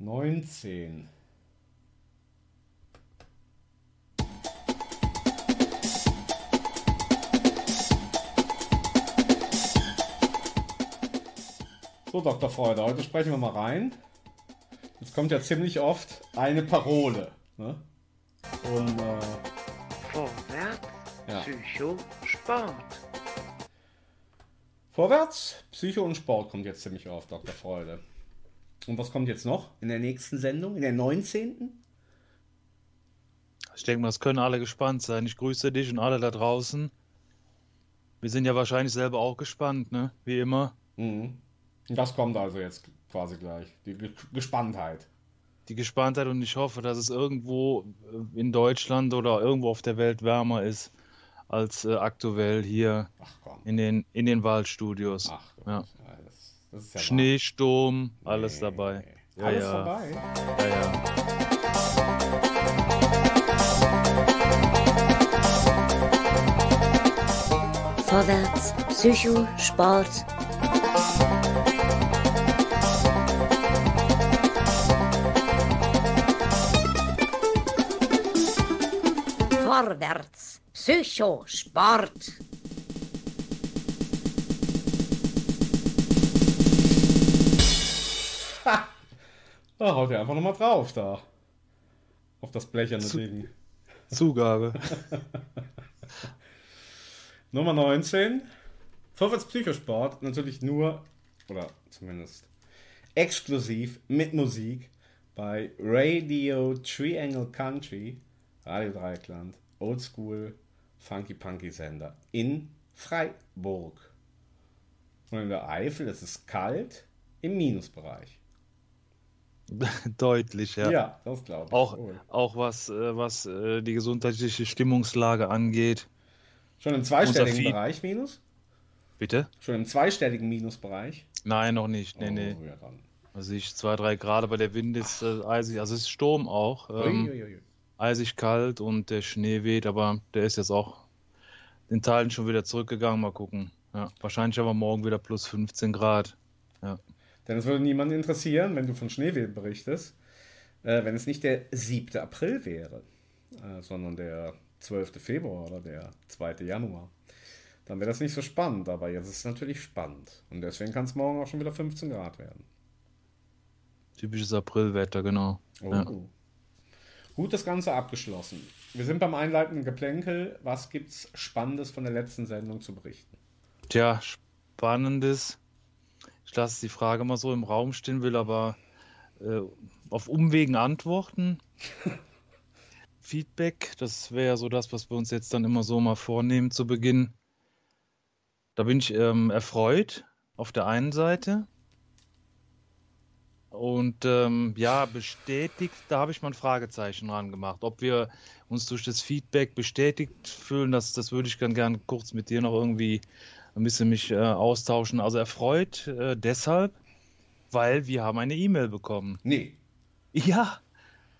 19. So, Dr. Freude, heute sprechen wir mal rein. Jetzt kommt ja ziemlich oft eine Parole. Ne? Und, äh, Vorwärts, Ja. Psycho, Sport. Vorwärts, Psycho und Sport kommt jetzt ziemlich oft, Dr. Freude. Und was kommt jetzt noch in der nächsten Sendung, in der 19.? Ich denke mal, das können alle gespannt sein. Ich grüße dich und alle da draußen. Wir sind ja wahrscheinlich selber auch gespannt, ne? Wie immer. Mhm. Das kommt also jetzt quasi gleich. Die Ge- Gespanntheit. Die Gespanntheit und ich hoffe, dass es irgendwo äh, in Deutschland oder irgendwo auf der Welt wärmer ist als äh, aktuell hier in den, in den Waldstudios. Ach Gott. Ja. Ist ja Schnee, Sturm, wahr. alles Nee. dabei. Ja, Alles ja. vorbei. Ja, ja. Vorwärts, Psycho, Sport. Vorwärts, Psycho, Sport. Da haut ihr einfach nochmal drauf da. Auf das blecherne Zu- Ding. Zugabe. Nummer 19. Vorwärts Psychosport. Natürlich nur, oder zumindest exklusiv mit Musik bei Radio Triangle Country, Radio Dreieckland, Oldschool Funky Punky Sender in Freiburg. Und in der Eifel ist es kalt im Minusbereich. Deutlich, ja. Ja, das glaube ich. Auch, wohl. auch was, äh, was äh, die gesundheitliche Stimmungslage angeht. Schon im zweistelligen Bereich Minus? Bitte? Schon im zweistelligen Minusbereich? Nein, noch nicht. Nee, nee. Oh, ja, dann. Also ich zwei, drei Grad, aber der Wind ist äh, eisig. Also es ist Sturm auch. Ähm, eisig kalt und der Schnee weht, aber der ist jetzt auch in Teilen schon wieder zurückgegangen. Mal gucken. Ja, wahrscheinlich aber morgen wieder plus 15 Grad. Denn es würde niemanden interessieren, wenn du von Schneewind berichtest, äh, wenn es nicht der 7. April wäre, äh, sondern der 12. Februar oder der 2. Januar. Dann wäre das nicht so spannend, aber jetzt ist es natürlich spannend. Und deswegen kann es morgen auch schon wieder 15 Grad werden. Typisches Aprilwetter, genau. Oh. Ja. Gut, das Ganze abgeschlossen. Wir sind beim einleitenden Geplänkel. Was gibt's Spannendes von der letzten Sendung zu berichten? Tja, spannendes. Ich lasse die Frage mal so im Raum stehen, will aber äh, auf Umwegen antworten. Feedback, das wäre ja so das, was wir uns jetzt dann immer so mal vornehmen zu Beginn. Da bin ich ähm, erfreut auf der einen Seite. Und ähm, ja, bestätigt, da habe ich mal ein Fragezeichen dran gemacht. Ob wir uns durch das Feedback bestätigt fühlen, das, das würde ich ganz gerne kurz mit dir noch irgendwie ein bisschen mich äh, austauschen. Also erfreut äh, deshalb, weil wir haben eine E-Mail bekommen. Nee, Ja,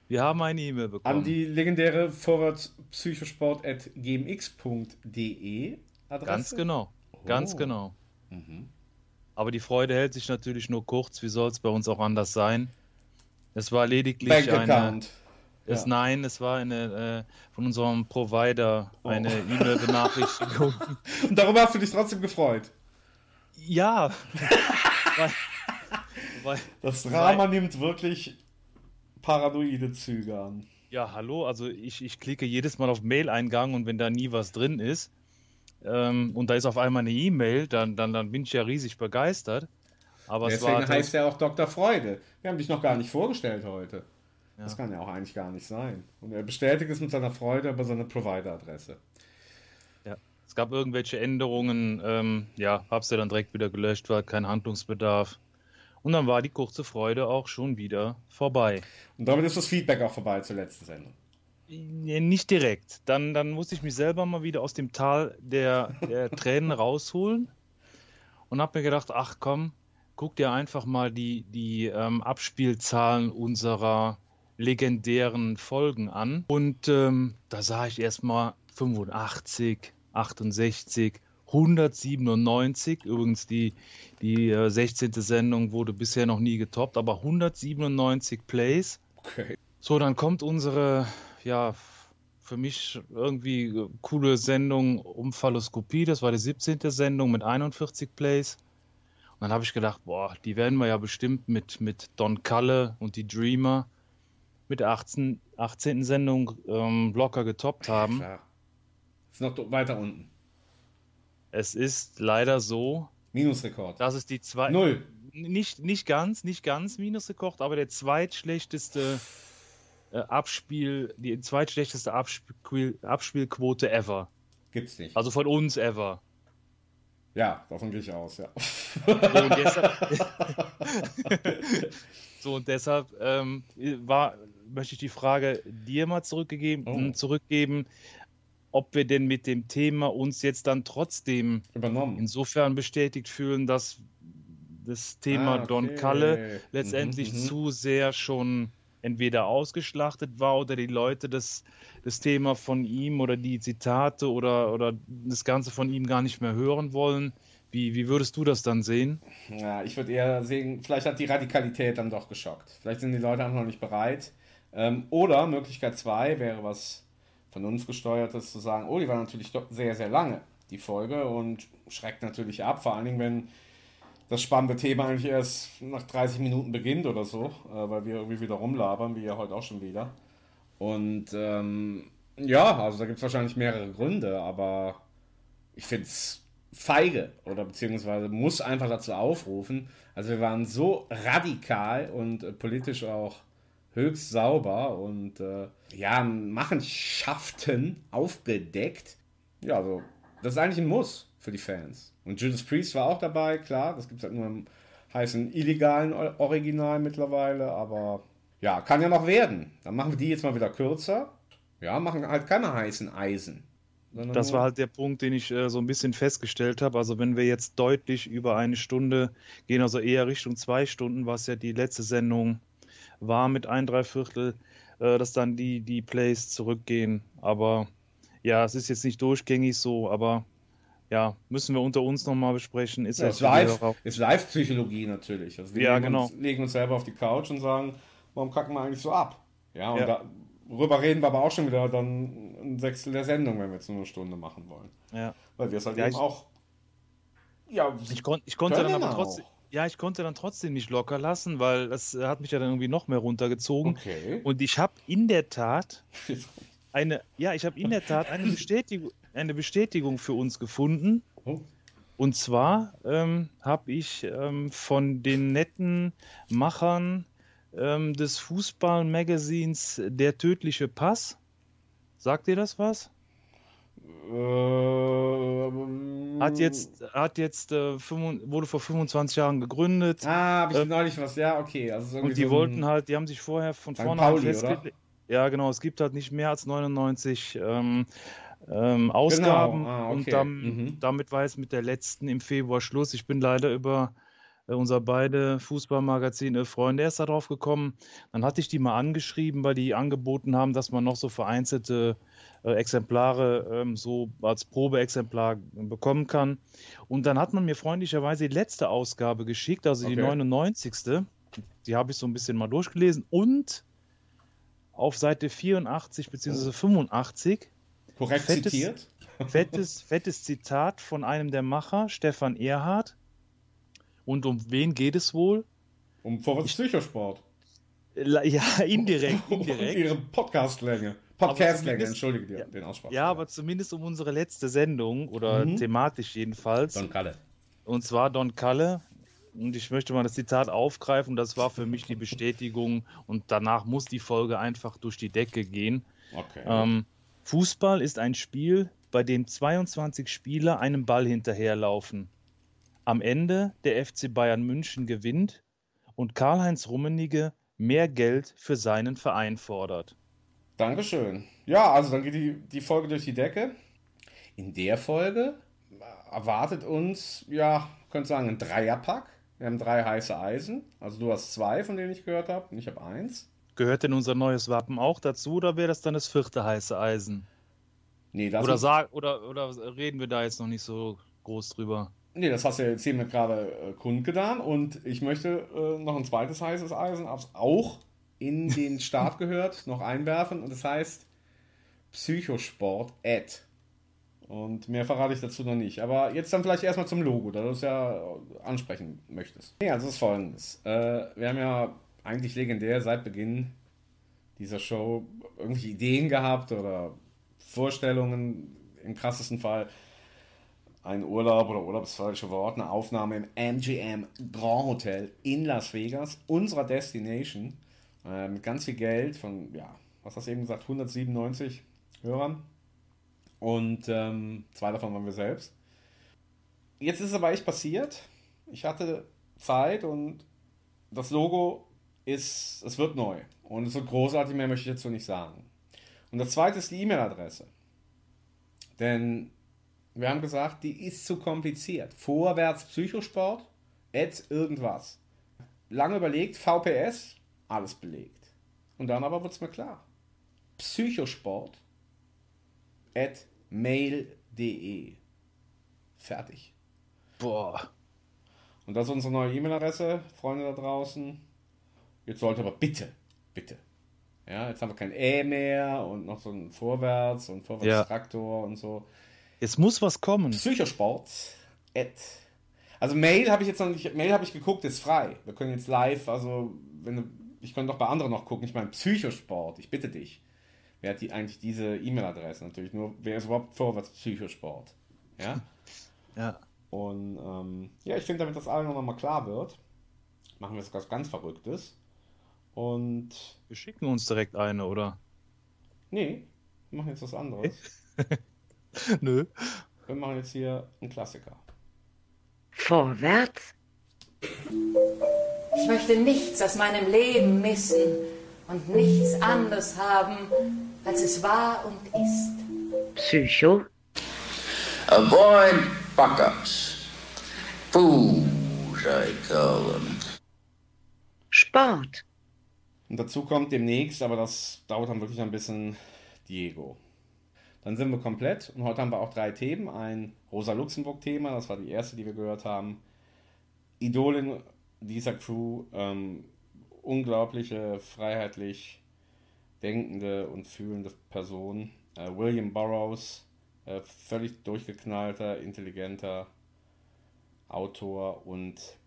wir haben eine E-Mail bekommen. an die legendäre vorwärtspsychosport.gmx.de Adresse. Ganz genau, ganz Oh. genau. Mhm. Aber die Freude hält sich natürlich nur kurz. Wie soll es bei uns auch anders sein? Es war lediglich eine. Bankaccount. Es, Ja. Nein, es war eine äh, von unserem Provider Oh. eine E-Mail-Benachrichtigung. Und darüber hast du dich trotzdem gefreut. ja. weil, weil, Das Drama nimmt wirklich paranoide Züge an. Ja, hallo, also ich, ich klicke jedes Mal auf Mail-Eingang und wenn da nie was drin ist ähm, und da ist auf einmal eine E-Mail, dann, dann, dann bin ich ja riesig begeistert. Aber es Deswegen war heißt er auch Dr. Freude. Wir haben dich noch gar nicht vorgestellt heute. Ja. Das kann ja auch eigentlich gar nicht sein. Und er bestätigt es mit seiner Freude über seine Provider-Adresse. ja, es gab irgendwelche Änderungen, ähm, ja, hab's ja dann direkt wieder gelöscht, war kein Handlungsbedarf. Und dann war die kurze Freude auch schon wieder vorbei. Und damit ist das Feedback auch vorbei zur letzten Sendung. Nee, Nicht direkt. Dann, dann musste ich mich selber mal wieder aus dem Tal der, der Tränen rausholen und habe mir gedacht, ach komm, guck dir einfach mal die, die ähm, Abspielzahlen unserer legendären Folgen an. Und ähm, da sah ich erstmal 85, 68, 197. Übrigens, die, die äh, 16. Sendung wurde bisher noch nie getoppt, aber 197 Plays. Okay. So, dann kommt unsere, ja, für mich irgendwie äh, coole Sendung Umfalloskopie. Das war die 17. Sendung mit 41 Plays. Und dann habe ich gedacht, boah, die werden wir ja bestimmt mit, mit Don Kalle und die Dreamer mit der 18, 18. Sendung ähm, locker getoppt haben. Klar. Ist noch weiter unten. Es ist leider so, Minusrekord. dass es die zwei. Null. Nicht, nicht ganz, nicht ganz Minusrekord, aber der zweitschlechteste äh, Abspiel, die zweitschlechteste Abspiel, Abspielquote ever. Gibt's nicht. Also von uns ever. Ja, davon gehe ich aus, ja. So und deshalb, so, und deshalb ähm, war, möchte ich die Frage dir mal zurückgegeben, Oh. zurückgeben, ob wir denn mit dem Thema uns jetzt dann trotzdem Übernommen. insofern bestätigt fühlen, dass das Thema Ah, okay. Don Kalle letztendlich Mhm, mhm. zu sehr schon entweder ausgeschlachtet war oder die Leute das, das Thema von ihm oder die Zitate oder, oder das Ganze von ihm gar nicht mehr hören wollen. Wie, wie würdest du das dann sehen? Ja, ich würde eher sehen, vielleicht hat die Radikalität dann doch geschockt. Vielleicht sind die Leute einfach noch nicht bereit. Ähm, oder Möglichkeit zwei wäre was vernunftgesteuertes zu sagen, oh, die war natürlich sehr, sehr lange, die Folge, und schreckt natürlich ab, vor allen Dingen, wenn das spannende Thema eigentlich erst nach 30 Minuten beginnt oder so, äh, weil wir irgendwie wieder rumlabern, wie ja heute auch schon wieder. Und ähm, ja, also da gibt es wahrscheinlich mehrere Gründe, aber ich finde es feige oder beziehungsweise muss einfach dazu aufrufen. Also wir waren so radikal und äh, politisch auch höchst sauber und äh, ja, Machenschaften aufgedeckt. Ja, also das ist eigentlich ein Muss für die Fans. Und Judas Priest war auch dabei, klar, das gibt es halt nur im heißen illegalen Original mittlerweile, aber ja, kann ja noch werden. Dann machen wir die jetzt mal wieder kürzer. Ja, machen halt keine heißen Eisen. Das war halt der Punkt, den ich äh, so ein bisschen festgestellt habe. Also wenn wir jetzt deutlich über eine Stunde gehen, also eher Richtung zwei Stunden, was ja die letzte Sendung war mit ein Dreiviertel, äh, dass dann die, die Plays zurückgehen. Aber ja, es ist jetzt nicht durchgängig so, aber ja, müssen wir unter uns nochmal besprechen. Ist Ja, ist die live, Live-Psychologie natürlich. Also wir Ja, legen, genau. uns, legen uns selber auf die Couch und sagen, warum kacken wir eigentlich so ab? Ja, und Ja. darüber reden wir aber auch schon wieder dann ein Sechstel der Sendung, wenn wir jetzt nur eine Stunde machen wollen. Ja. Weil wir es halt Ja, eben ich- auch. Ja, Ich, kon ich konnte dann aber auch. Ja, ich konnte dann trotzdem nicht locker lassen, weil das äh, hat mich ja dann irgendwie noch mehr runtergezogen. okay. Und ich habe in der Tat eine, ja, ich habe in der Tat eine Bestätigung, eine Bestätigung für uns gefunden. Oh. Und zwar ähm, habe ich ähm, von den netten Machern ähm, des Fußballmagazins Der tödliche Pass. Sagt ihr das was? Äh, Hat jetzt, hat jetzt äh, wurde vor 25 Jahren gegründet. Ah, habe ich Ähm, neulich was, ja, okay. Also so Und die so wollten halt, die haben sich vorher von St. vornherein Pauli, festgelegt. Ja, genau, es gibt halt nicht mehr als 99 ähm, ähm, Ausgaben Ah, okay. und dann, Mhm. damit war jetzt mit der letzten im Februar Schluss. Ich bin leider über äh, unser beide Fußballmagazin äh, Freunde erst darauf gekommen. Dann hatte ich die mal angeschrieben, weil die angeboten haben, dass man noch so vereinzelte äh, Exemplare ähm, so als Probeexemplar bekommen kann. Und dann hat man mir freundlicherweise die letzte Ausgabe geschickt, also die Okay. 99. Die habe ich so ein bisschen mal durchgelesen und auf Seite 84 bzw. 85 korrekt fettes- zitiert. fettes, fettes Zitat von einem der Macher, Stefan Erhardt. Und um wen geht es wohl? Um Vorwärts Psychosport. Ja, indirekt, Um indirekt. ihre Podcastlänge. Podcastlänge, entschuldige dir Ja. den Aussprache. Ja, aber zumindest um unsere letzte Sendung oder Mhm. thematisch jedenfalls. Don Kalle. Und zwar Don Kalle. Und ich möchte mal das Zitat aufgreifen. Das war für mich die Bestätigung. Und danach muss die Folge einfach durch die Decke gehen. Okay. Ähm, Fußball ist ein Spiel, bei dem 22 Spieler einem Ball hinterherlaufen. Am Ende der FC Bayern München gewinnt und Karl-Heinz Rummenigge mehr Geld für seinen Verein fordert. Dankeschön. Ja, also dann geht die, die Folge durch die Decke. In der Folge erwartet uns, ja, könnte sagen, ein Dreierpack. Wir haben drei heiße Eisen. Also du hast zwei, von denen ich gehört habe, und ich habe eins. Gehört denn unser neues Wappen auch dazu oder wäre das dann das vierte heiße Eisen? Nee, das Oder, sag, oder, oder reden wir da jetzt noch nicht so groß drüber. Nee, das hast du ja jetzt hiermit gerade äh, kundgetan und ich möchte äh, noch ein zweites heißes Eisen, was auch in den Start gehört, noch einwerfen und das heißt Psychosport Ad. Und mehr verrate ich dazu noch nicht. Aber jetzt dann vielleicht erstmal zum Logo, da du es ja ansprechen möchtest. Nee, also es ist folgendes. Äh, wir haben ja eigentlich legendär seit Beginn dieser Show irgendwelche Ideen gehabt oder Vorstellungen, im krassesten Fall ein Urlaub oder urlaubsfalsche Wort, eine Aufnahme im MGM Grand Hotel in Las Vegas, unserer Destination, äh, mit ganz viel Geld von, ja, was hast du eben gesagt, 197 Hörern. Und ähm, zwei davon waren wir selbst. Jetzt ist es aber echt passiert. Ich hatte Zeit und das Logo ist, es wird neu. Und wird großartig, mehr möchte ich dazu nicht sagen. Und das zweite ist die E-Mail-Adresse. Denn wir haben gesagt, die ist zu kompliziert. Vorwärts Psychosport, at irgendwas. Lange überlegt, VPS, alles belegt. Und dann aber wird es mir klar. Psychosport at mail.de. Fertig. Boah. Und das ist unsere neue E-Mail-Adresse, Freunde da draußen. Jetzt sollte aber bitte, bitte. Ja, jetzt haben wir kein Ä mehr und noch so ein Vorwärts und Vorwärtstraktor und so. Jetzt muss was kommen. Psychosport. At. Also Mail habe ich jetzt noch nicht, Mail habe ich geguckt, ist frei. Wir können jetzt live, also wenn du, ich könnte doch bei anderen noch gucken. Ich meine Psychosport, ich bitte dich. Wer hat die eigentlich diese E-Mail-Adresse natürlich? Nur wer ist überhaupt vorwärts Psychosport? Ja. Ja. Und ähm, ja, ich finde, damit das allen noch mal klar wird, machen wir jetzt was ganz Verrücktes. Und Wir schicken uns direkt eine, oder? nee, wir machen jetzt was anderes. Nö. Wir machen jetzt hier einen Klassiker. Vorwärts, Ich möchte nichts aus meinem Leben missen und nichts anderes haben, als es war und ist. Psycho, Avoid fuck ups. Fools, I call them. Sport, Und dazu kommt demnächst, aber das dauert dann wirklich ein bisschen, Diego. Dann sind wir komplett und heute haben wir auch drei Themen. Ein Rosa-Luxemburg-Thema, das war die erste, die wir gehört haben. Idolin dieser Crew, ähm, unglaubliche, freiheitlich denkende und fühlende Person. Äh, William Burroughs, äh, völlig durchgeknallter, intelligenter Autor und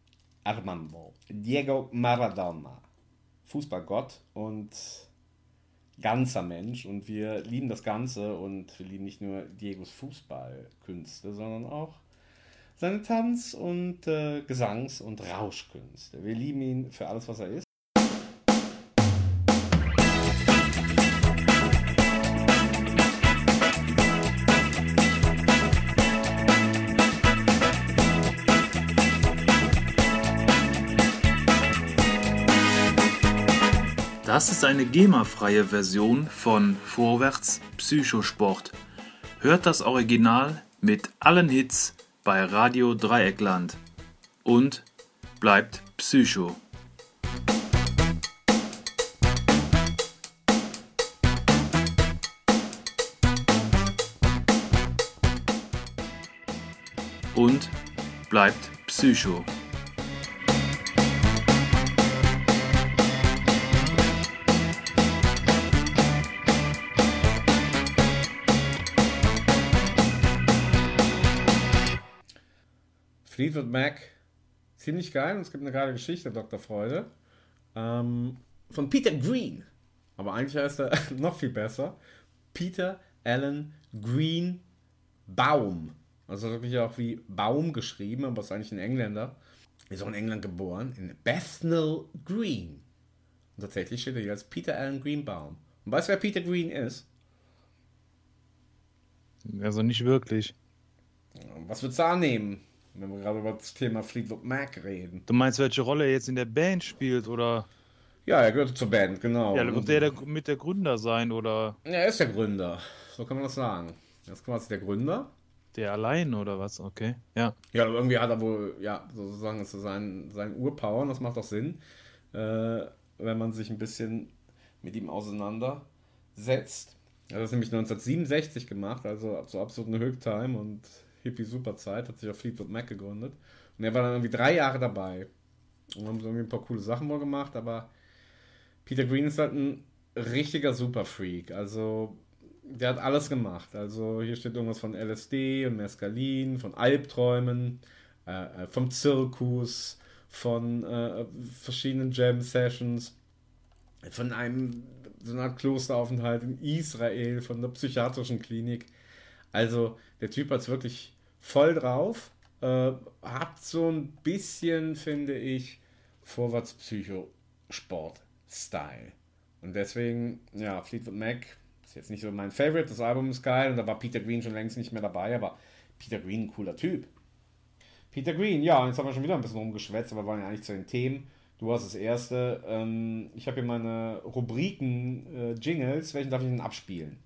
Armando. Diego Maradona. Fußballgott und ganzer Mensch und wir lieben das Ganze und wir lieben nicht nur Diegos Fußballkünste, sondern auch seine Tanz- und äh, Gesangs- und Rauschkünste. Wir lieben ihn für alles, was er ist. Das ist eine GEMA-freie Version von Vorwärts Psychosport. Hört das Original mit allen Hits bei Radio Dreieckland. Und bleibt Psycho. Und bleibt Psycho. Fleetwood Mac, ziemlich geil und es gibt eine geile Geschichte, Dr. Freude, ähm, von Peter Green. Aber eigentlich heißt er noch viel besser. Peter Allen Green Baum. Also wirklich auch wie Baum geschrieben, aber ist eigentlich ein Engländer. Ist auch in England geboren, in Bethnal Green. Und tatsächlich steht er hier als Peter Allen Greenbaum. Und weißt du, wer Peter Green ist? Also nicht wirklich. Was würdest du annehmen, wenn wir gerade über das Thema Fleetwood Mac reden? Du meinst, welche Rolle er jetzt in der Band spielt oder? Ja, er gehört zur Band, genau. Ja, wird der, mit der Gründer sein oder Er ist der Gründer. So kann man das sagen. Er ist quasi der Gründer. der allein oder was? Okay. Ja. Ja, aber irgendwie hat er wohl, ja, sozusagen ist so sein, sein Urpower und das macht auch Sinn, äh, wenn man sich ein bisschen mit ihm auseinandersetzt. Er hat das nämlich 1967 gemacht, also zu absoluten Höchtime und Hippie-Superzeit, hat sich auf Fleetwood Mac gegründet. Und er war dann irgendwie drei Jahre dabei. Und haben so irgendwie ein paar coole Sachen wohl gemacht, aber Peter Green ist halt ein richtiger Superfreak. Also, der hat alles gemacht. Also, hier steht irgendwas von LSD und Mescalin, von Albträumen, äh, äh, vom Zirkus, von äh, verschiedenen Jam-Sessions, von einem so einer Klosteraufenthalt in Israel, von der psychiatrischen Klinik. Also, der Typ hat es wirklich voll drauf. Äh, hat so ein bisschen, finde ich, Vorwärts-Psycho-Sport-Style. Und deswegen, ja, Fleetwood Mac ist jetzt nicht so mein Favorite. Das Album ist geil und da war Peter Green schon längst nicht mehr dabei, aber Peter Green, ein cooler Typ. Peter Green, ja, jetzt haben wir schon wieder ein bisschen rumgeschwätzt, aber wollen ja eigentlich zu den Themen. Du hast das erste. Ähm, ich habe hier meine Rubriken, äh, Jingles. Welchen darf ich denn abspielen?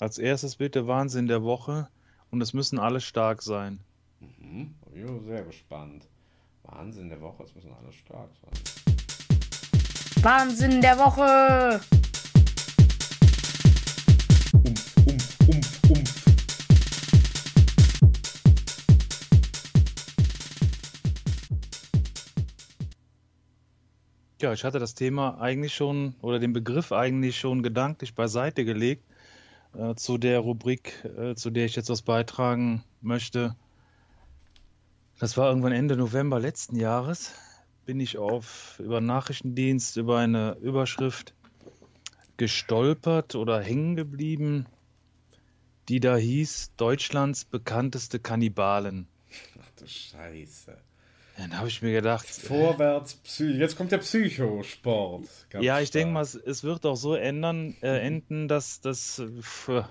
Als erstes bitte Wahnsinn der Woche und es müssen alle stark sein. Mhm. Ich bin sehr gespannt. Wahnsinn der Woche, es müssen alle stark sein. Wahnsinn der Woche! Umf, umf, umf, umf. Ja, ich hatte das Thema eigentlich schon oder den Begriff eigentlich schon gedanklich beiseite gelegt äh, zu der Rubrik, äh, zu der ich jetzt was beitragen möchte. Das war irgendwann Ende November letzten Jahres. Bin ich auf über Nachrichtendienst über eine Überschrift gestolpert oder hängen geblieben, die da hieß Deutschlands bekannteste Kannibalen. Ach du Scheiße. Dann habe ich mir gedacht, Vorwärts, Psy jetzt kommt der Psychosport. Ganz Ja, ich denke mal, es, es wird auch so ändern, äh, enden, dass, dass äh, für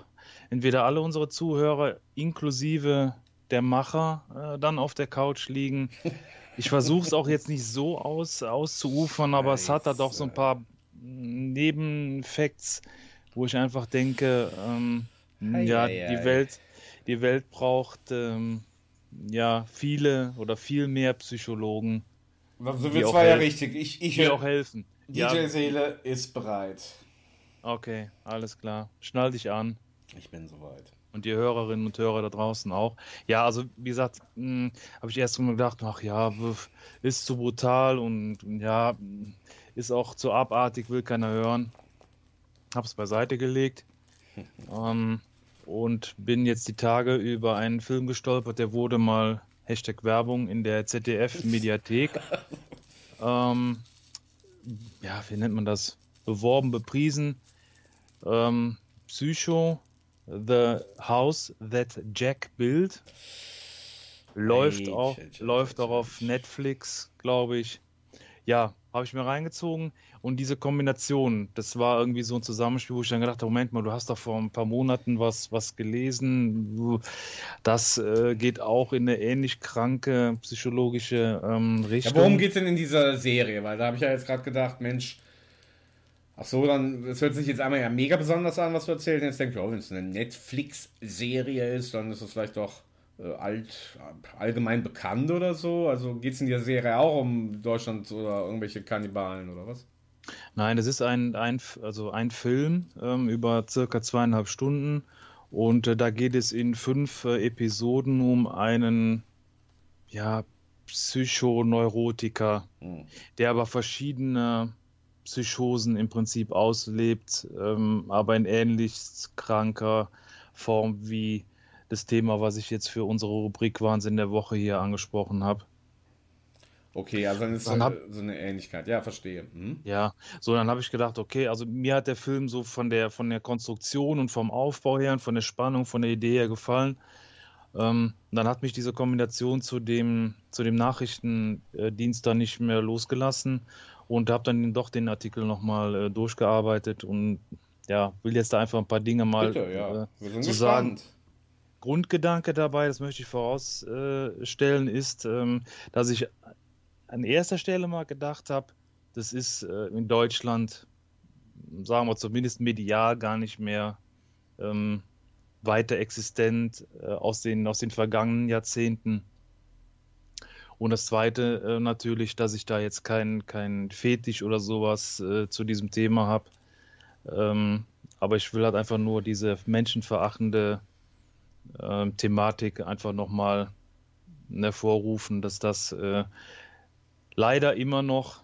entweder alle unsere Zuhörer inklusive der Macher äh, dann auf der Couch liegen. Ich versuche es auch jetzt nicht so aus, auszuufern, aber es hat da doch so ein paar Nebenfacts, wo ich einfach denke, ähm, Ei, ja, ei, die ei. Welt, die Welt braucht ähm, ja viele oder viel mehr Psychologen, So die wird auch zwar ja richtig. Ich, ich die auch helfen. DJ Ja, Seele ist bereit. Okay, alles klar. Schnall dich an. Ich bin soweit. Und die Hörerinnen und Hörer da draußen auch. Ja, also wie gesagt, habe ich erst mal gedacht, ach ja, ist zu brutal und ja, ist auch zu abartig, will keiner hören. Hab's beiseite gelegt. ähm, und bin jetzt die Tage über einen Film gestolpert, der wurde mal Hashtag Werbung in der ZDF-Mediathek. ähm, ja, wie nennt man das? Beworben, bepriesen. Ähm, Psycho, The House That Jack Built. Läuft Ei, auch, läuft auch auf. Netflix, glaube ich. Ja, habe ich mir reingezogen. Und diese Kombination, das war irgendwie so ein Zusammenspiel, wo ich dann gedacht habe, Moment mal, du hast doch vor ein paar Monaten was, was gelesen. Das äh, geht auch in eine ähnlich kranke psychologische ähm, Ja, Richtung. worum geht's denn in dieser Serie? Weil da habe ich ja jetzt gerade gedacht, Mensch, ach so, dann, es hört sich jetzt einmal ja mega besonders an, was du erzählst. Jetzt denke ich, oh, wenn es eine Netflix-Serie ist, dann ist es vielleicht doch alt, allgemein bekannt oder so. Also geht's in der Serie auch um Deutschland oder irgendwelche Kannibalen oder was? Nein, es ist ein, ein, also ein Film ähm, über circa zweieinhalb Stunden und äh, da geht es in fünf äh, Episoden um einen ja, Psychoneurotiker, Hm. der aber verschiedene Psychosen im Prinzip auslebt, ähm, aber in ähnlich kranker Form wie das Thema, was ich jetzt für unsere Rubrik Wahnsinn der Woche hier angesprochen habe. Okay, also dann ist so, Dann hab- so eine Ähnlichkeit. Ja, verstehe. Hm? Ja, so dann habe ich gedacht, okay, also mir hat der Film so von der von der Konstruktion und vom Aufbau her und von der Spannung, von der Idee her gefallen. Ähm, dann hat mich diese Kombination zu dem zu dem Nachrichtendienst dann nicht mehr losgelassen und habe dann doch den Artikel nochmal äh, durchgearbeitet und ja, will jetzt da einfach ein paar Dinge mal Bitte, ja. äh, Wir sind zu sagen. Grundgedanke dabei, das möchte ich vorausstellen, ist, ähm, dass ich an erster Stelle mal gedacht habe, das ist äh, in Deutschland, sagen wir zumindest medial, gar nicht mehr ähm, weiter existent äh, aus den, aus den vergangenen Jahrzehnten. Und das Zweite äh, natürlich, dass ich da jetzt kein, kein Fetisch oder sowas zu diesem Thema habe. Ähm, aber ich will halt einfach nur diese menschenverachtende äh, Thematik einfach nochmal hervorrufen, dass das äh, leider immer noch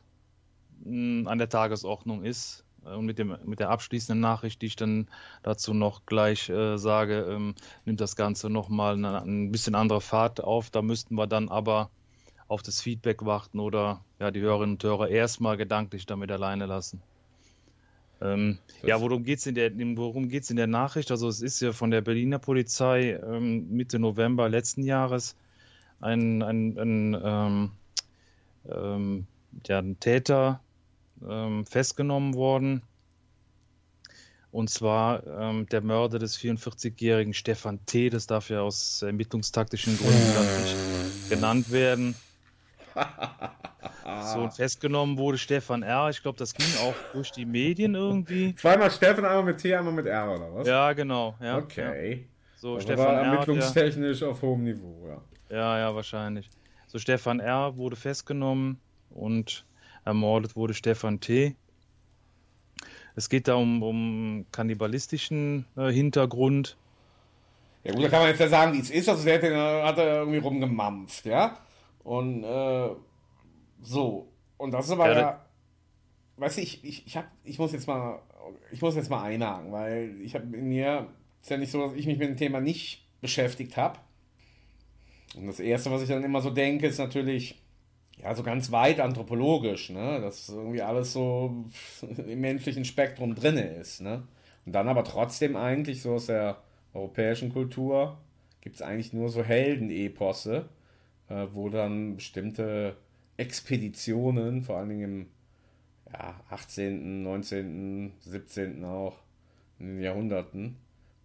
mh, an der Tagesordnung ist. Und mit, dem, mit der abschließenden Nachricht, die ich dann dazu noch gleich äh, sage, ähm, nimmt das Ganze nochmal eine, ein bisschen andere Fahrt auf. Da müssten wir dann aber auf das Feedback warten oder ja, die Hörerinnen und Hörer erstmal gedanklich damit alleine lassen. Ähm, ja, worum geht es in, der, worum geht's in der Nachricht? Also es ist ja von der Berliner Polizei ähm, Mitte November letzten Jahres ein, ein, ein, ähm, ähm ja, ein Täter ähm, festgenommen worden. Und zwar ähm, der Mörder des 44-jährigen Stefan T., das darf ja aus ermittlungstaktischen Gründen nicht genannt werden. so festgenommen wurde Stefan R. Ich glaube, das ging auch durch die Medien irgendwie. Zweimal Stefan, einmal mit T, einmal mit R, oder was? Ja, genau. Ja, okay. Ja. So, das Stefan war R. ermittlungstechnisch der, auf hohem Niveau, ja. Ja, ja, wahrscheinlich. So, Stefan R. wurde festgenommen und ermordet wurde Stefan T. Es geht da um, um kannibalistischen äh, Hintergrund. Ja gut, da kann man jetzt ja sagen, wie es ist. Also der hat, den, hat er irgendwie rumgemampft, ja. Und äh, so. Und das ist aber ja, ja weißt du, ich, ich, ich, hab, ich muss jetzt mal, ich muss jetzt mal einhaken, weil ich habe in mir, ist ja nicht so, dass ich mich mit dem Thema nicht beschäftigt habe. Und das Erste, was ich dann immer so denke, ist natürlich, ja, so ganz weit anthropologisch, ne? Dass irgendwie alles so im menschlichen Spektrum drin ist, ne? Und dann aber trotzdem eigentlich so aus der europäischen Kultur gibt es eigentlich nur so Heldeneposse, äh, wo dann bestimmte Expeditionen, vor allen Dingen im ja, 18., 19., 17. auch, in den Jahrhunderten,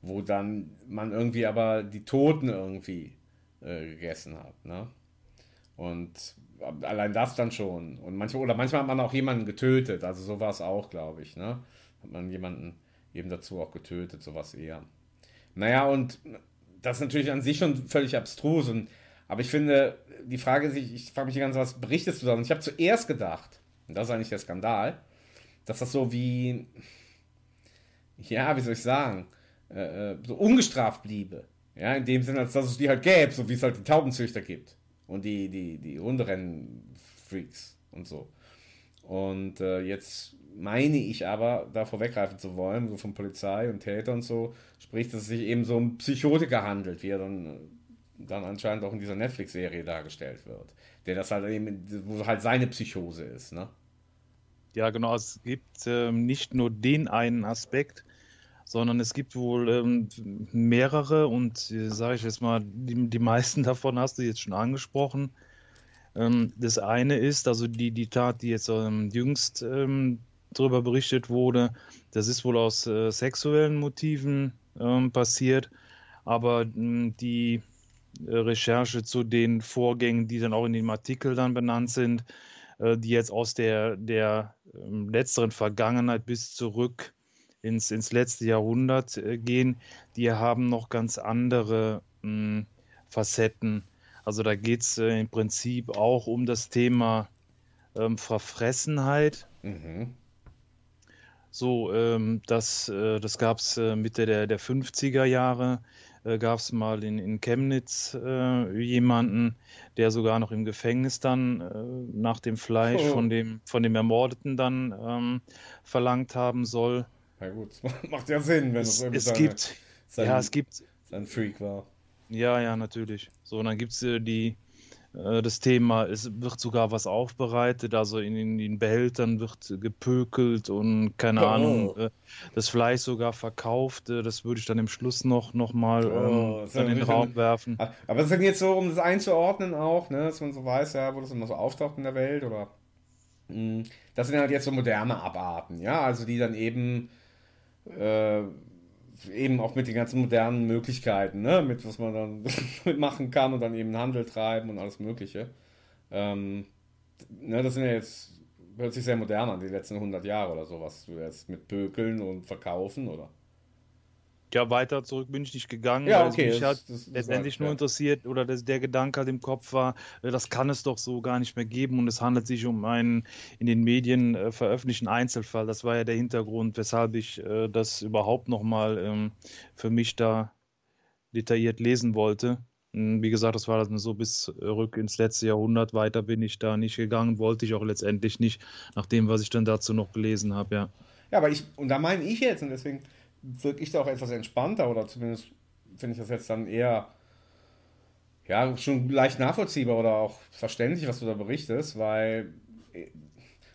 wo dann man irgendwie aber die Toten irgendwie äh, gegessen hat. Ne? Und allein das dann schon. Und manchmal, oder manchmal hat man auch jemanden getötet, also so war es auch, glaube ich. Ne? Hat man jemanden eben dazu auch getötet, sowas eher. Naja, und das ist natürlich an sich schon völlig abstrus. Und, aber ich finde, die Frage ist, ich, frage mich die ganze Zeit, was berichtest du da? Und ich habe zuerst gedacht, und das ist eigentlich der Skandal, dass das so wie, ja, wie soll ich sagen, äh, äh so ungestraft bliebe. Ja, in dem Sinne, als dass es die halt gäbe, so wie es halt die Taubenzüchter gibt. Und die, die, die Hunderennen-Freaks und so. Und äh, jetzt meine ich aber, da vorweggreifen zu wollen, so von Polizei und Täter und so, sprich, dass es sich eben so um Psychotiker handelt, wie er dann, dann anscheinend auch in dieser Netflix-Serie dargestellt wird. Der das halt eben, wo halt seine Psychose ist, ne? Ja, genau. Es gibt ähm, nicht nur den einen Aspekt, sondern es gibt wohl ähm, mehrere und äh, sage ich jetzt mal, die, die meisten davon hast du jetzt schon angesprochen. Ähm, das eine ist, also die, die Tat, die jetzt ähm, jüngst ähm, darüber berichtet wurde, das ist wohl aus äh, sexuellen Motiven ähm, passiert, aber hm, die Recherche zu den Vorgängen, die dann auch in dem Artikel dann benannt sind, äh, die jetzt aus der, der ähm, letzteren Vergangenheit bis zurück ins, ins letzte Jahrhundert äh, gehen, die haben noch ganz andere mh, hm, Facetten. Also da geht es äh, im Prinzip auch um das Thema ähm, Verfressenheit. Mhm. So, ähm, das, äh, das gab es äh, Mitte der, der 50er Jahre, äh, gab es mal in, in Chemnitz äh, jemanden, der sogar noch im Gefängnis dann äh, nach dem Fleisch oh. von, dem, von dem Ermordeten dann ähm, verlangt haben soll. Ja gut, macht ja Sinn, wenn es, es gibt, sein, ja, es gibt, sein Freak war. Ja, ja, natürlich. So, und dann gibt es äh, die, das Thema, es wird sogar was aufbereitet, also in, in den Behältern wird gepökelt und keine oh. Ahnung, äh, das Fleisch sogar verkauft. Äh, das würde ich dann im Schluss noch, noch mal oh, ähm, in den Raum werfen. Aber das ist dann jetzt so, um das einzuordnen auch, ne, dass man so weiß, ja, wo das immer so auftaucht in der Welt oder. Hm, das sind halt jetzt so moderne Abarten, ja, also die dann eben äh, eben auch mit den ganzen modernen Möglichkeiten, ne? mit was man dann machen kann und dann eben Handel treiben und alles Mögliche. Ähm, ne, das sind ja jetzt, hört sich sehr modern an, die letzten 100 Jahre oder sowas. Du jetzt mit Bökeln und Verkaufen oder? Ja, weiter zurück bin ich nicht gegangen, ja, okay, mich das, hat das, das letztendlich nur ja. interessiert oder das, der Gedanke halt im Kopf war, äh, das kann es doch so gar nicht mehr geben und es handelt sich um einen in den Medien äh, veröffentlichten Einzelfall. Das war ja der Hintergrund, weshalb ich äh, das überhaupt nochmal ähm, für mich da detailliert lesen wollte. Hm, Wie gesagt, das war dann so bis rück ins letzte Jahrhundert. Weiter bin ich da nicht gegangen, wollte ich auch letztendlich nicht, nach dem, was ich dann dazu noch gelesen habe, ja. Ja, aber ich, und da meine ich jetzt, und deswegen wirke ich da auch etwas entspannter oder zumindest finde ich das jetzt dann eher, ja, schon leicht nachvollziehbar oder auch verständlich, was du da berichtest, weil äh,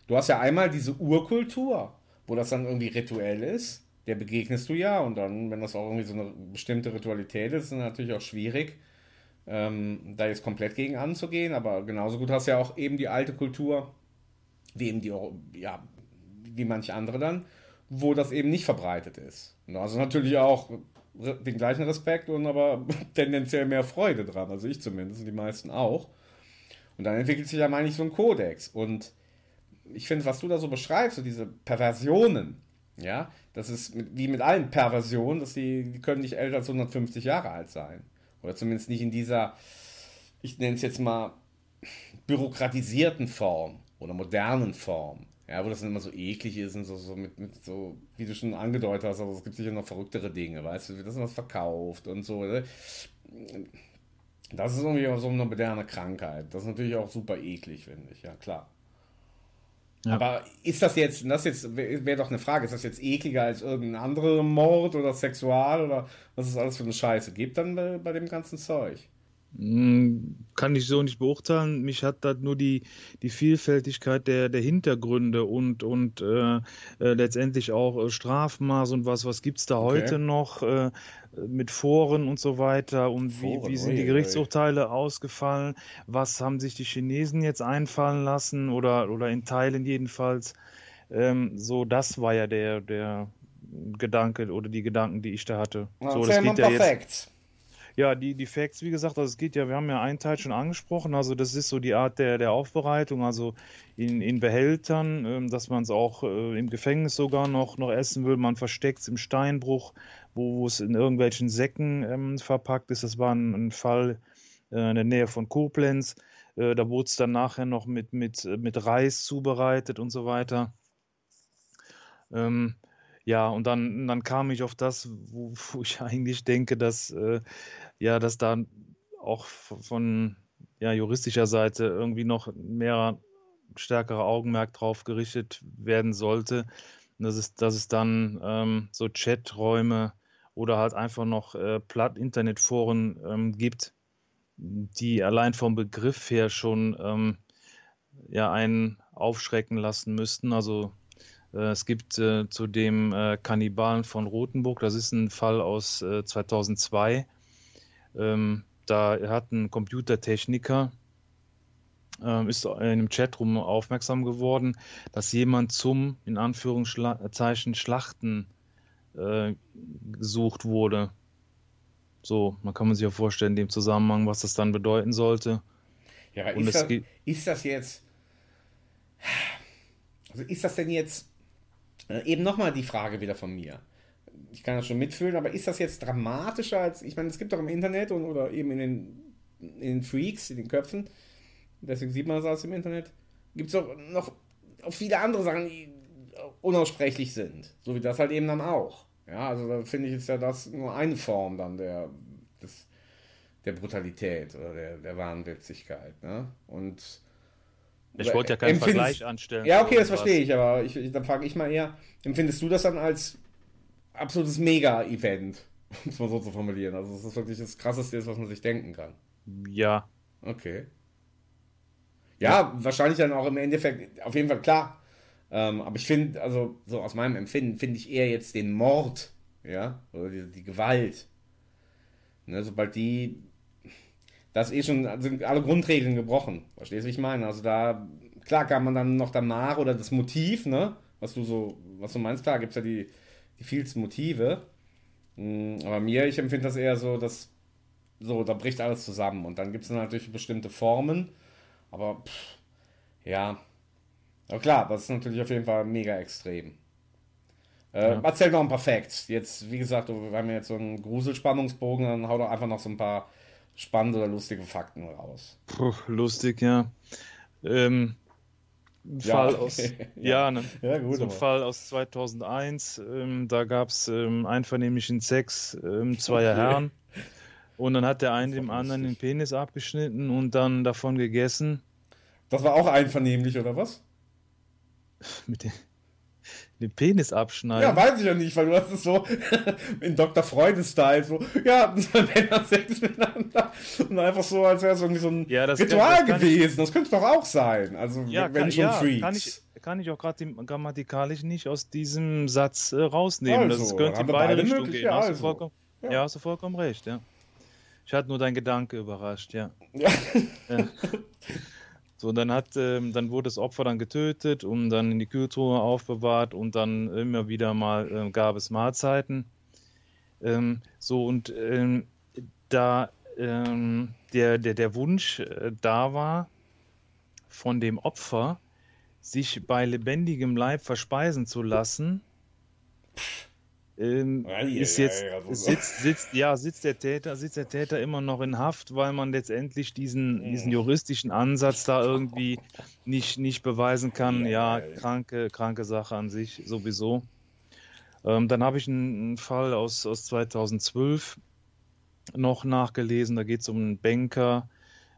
du hast ja einmal diese Urkultur, wo das dann irgendwie rituell ist, der begegnest du ja und dann, wenn das auch irgendwie so eine bestimmte Ritualität ist, ist es natürlich auch schwierig, ähm, da jetzt komplett gegen anzugehen, aber genauso gut hast du ja auch eben die alte Kultur, wie eben die, ja, wie manche andere dann, wo das eben nicht verbreitet ist. Und also natürlich auch den gleichen Respekt und aber tendenziell mehr Freude dran, also ich zumindest und die meisten auch. Und dann entwickelt sich ja, meine ich, so ein Kodex. Und ich finde, was du da so beschreibst, so diese Perversionen, ja, das ist wie mit allen Perversionen, dass die, die können nicht älter als 150 Jahre alt sein. Oder zumindest nicht in dieser, ich nenne es jetzt mal, bürokratisierten Form oder modernen Form. Ja, wo das dann immer so eklig ist und so, so mit, mit so, wie du schon angedeutet hast, aber es gibt sicher noch verrücktere Dinge, weißt du, wie das was verkauft und so. ne? Das ist irgendwie auch so eine moderne Krankheit. Das ist natürlich auch super eklig, finde ich, ja klar. Ja. Aber ist das jetzt, das jetzt wäre wär doch eine Frage, ist das jetzt ekliger als irgendein anderer Mord oder Sexual oder was es alles für eine Scheiße gibt dann bei, bei dem ganzen Zeug? Hm, Kann ich so nicht beurteilen. Mich hat da nur die, die Vielfältigkeit der, der Hintergründe und, und äh, äh, letztendlich auch äh, Strafmaß und was, was gibt es da Okay. heute noch äh, mit Foren und so weiter und wie, Foren, wie sind ui, die. Gerichtsurteile ausgefallen? Was haben sich die Chinesen jetzt einfallen lassen oder, oder in Teilen jedenfalls? Ähm, so, das war ja der, der Gedanke oder die Gedanken, die ich da hatte. So, das Erzähl mal geht ja paar jetzt. Ja, die, die Facts, wie gesagt, also es geht ja, wir haben ja einen Teil schon angesprochen, also das ist so die Art der, der Aufbereitung, also in, in Behältern, ähm, dass man es auch äh, im Gefängnis sogar noch, noch essen will, man versteckt es im Steinbruch, wo, wo es in irgendwelchen Säcken ähm, verpackt ist. Das war ein, ein Fall äh, in der Nähe von Koblenz. Äh, da wurde es dann nachher noch mit, mit, äh, mit Reis zubereitet und so weiter. Ähm, ja, und dann, dann kam ich auf das, wo, wo ich eigentlich denke, dass, äh, ja, dass da auch von ja, juristischer Seite irgendwie noch mehr stärkere Augenmerk drauf gerichtet werden sollte. Und Das ist, dass es dann ähm, so Chaträume oder halt einfach noch äh, Platt-Internetforen ähm, gibt, die allein vom Begriff her schon ähm, ja, einen aufschrecken lassen müssten. Also es gibt äh, zu dem äh, Kannibalen von Rothenburg, das ist ein Fall aus äh, 2002. Ähm, da hat ein Computertechniker, ähm, ist in einem Chatroom aufmerksam geworden, dass jemand zum, in Anführungszeichen, Schlachten äh, gesucht wurde. So, man kann man sich ja vorstellen, in dem Zusammenhang, was das dann bedeuten sollte. Ja, ist, das, ist das jetzt. Also ist das denn jetzt. Äh, eben nochmal die Frage wieder von mir. Ich kann das schon mitfühlen, aber ist das jetzt dramatischer als. Ich meine, es gibt doch im Internet und, oder eben in den, in den Freaks, in den Köpfen, deswegen sieht man das im Internet, gibt es auch noch auch viele andere Sachen, die unaussprechlich sind. So wie das halt eben dann auch. Ja, also da finde ich, ist ja das nur eine Form dann der, des, der Brutalität oder der, der Wahnwitzigkeit. Ne? Und Ich wollte ja keinen Empfindest- Vergleich anstellen. ja, okay, das verstehe ich, aber ich, dann frage ich mal eher, empfindest du das dann als absolutes Mega-Event, um es mal so zu formulieren? Also, das wirklich das Krasseste ist, was man sich denken kann. Ja, Okay. Ja, wahrscheinlich dann auch im Endeffekt, auf jeden Fall klar. Ähm, aber ich finde, also so aus meinem Empfinden, finde ich eher jetzt den Mord, ja, oder die, die Gewalt. Ne, sobald die, das eh schon, sind alle Grundregeln gebrochen. Verstehst du, wie ich meine? Also da, klar kann man dann noch danach oder das Motiv, ne, was du so, was du meinst, klar, gibt es ja die, die vielsten Motive. Mm, Aber mir, ich empfinde das eher so, dass so, da bricht alles zusammen. Und dann gibt es natürlich bestimmte Formen. Aber pff, ja. Aber klar, das ist natürlich auf jeden Fall mega extrem. Äh, Ja. Erzähl noch ein paar Facts. Jetzt, wie gesagt, wir haben ja jetzt so einen Gruselspannungsbogen, dann hau doch einfach noch so ein paar spannende oder lustige Fakten raus. Puh, lustig, ja. Ähm, ein Ja, Fall aus, Ja. ja, ne, Ja, gut, so ein aber- Fall aus 2001. Ähm, da gab es ähm, einvernehmlichen Sex ähm, zweier Okay. Herren. Und dann hat der eine dem anderen den Penis abgeschnitten und dann davon gegessen. Das war auch einvernehmlich, oder was? Mit dem, den Penis abschneiden. Ja, weiß ich ja nicht, weil du hast es so in Dr. Freude-Style, so, ja, Männer Sex miteinander und einfach so, als wäre es irgendwie so ein Ja, das kann- Ritual das kann gewesen. das könnte doch auch sein. Also, Ja, wenn kann, schon ja, Freaks. kann ich, kann ich auch gerade grammatikalisch nicht aus diesem Satz äh, rausnehmen. Also, das könnte in beide beide Richtungen gehen. ja, hast du also. vollkommen, ja. hast du vollkommen recht, ja. Ich hatte nur deinen Gedanke überrascht, ja. Ja. ja. So, dann hat, ähm, dann wurde das Opfer dann getötet und dann in die Kühltruhe aufbewahrt und dann immer wieder mal ähm, gab es Mahlzeiten. Ähm, so und ähm, da ähm, der, der, der Wunsch äh, da war, von dem Opfer sich bei lebendigem Leib verspeisen zu lassen, ähm, ist ei, jetzt also- sitzt, sitzt, ja, sitzt der Täter, sitzt der Täter immer noch in Haft, weil man letztendlich diesen, diesen juristischen Ansatz da irgendwie nicht, nicht beweisen kann. Ja, kranke, kranke Sache an sich sowieso. Ähm, dann habe ich einen, einen Fall aus, aus 2012 noch nachgelesen. Da geht es um einen Banker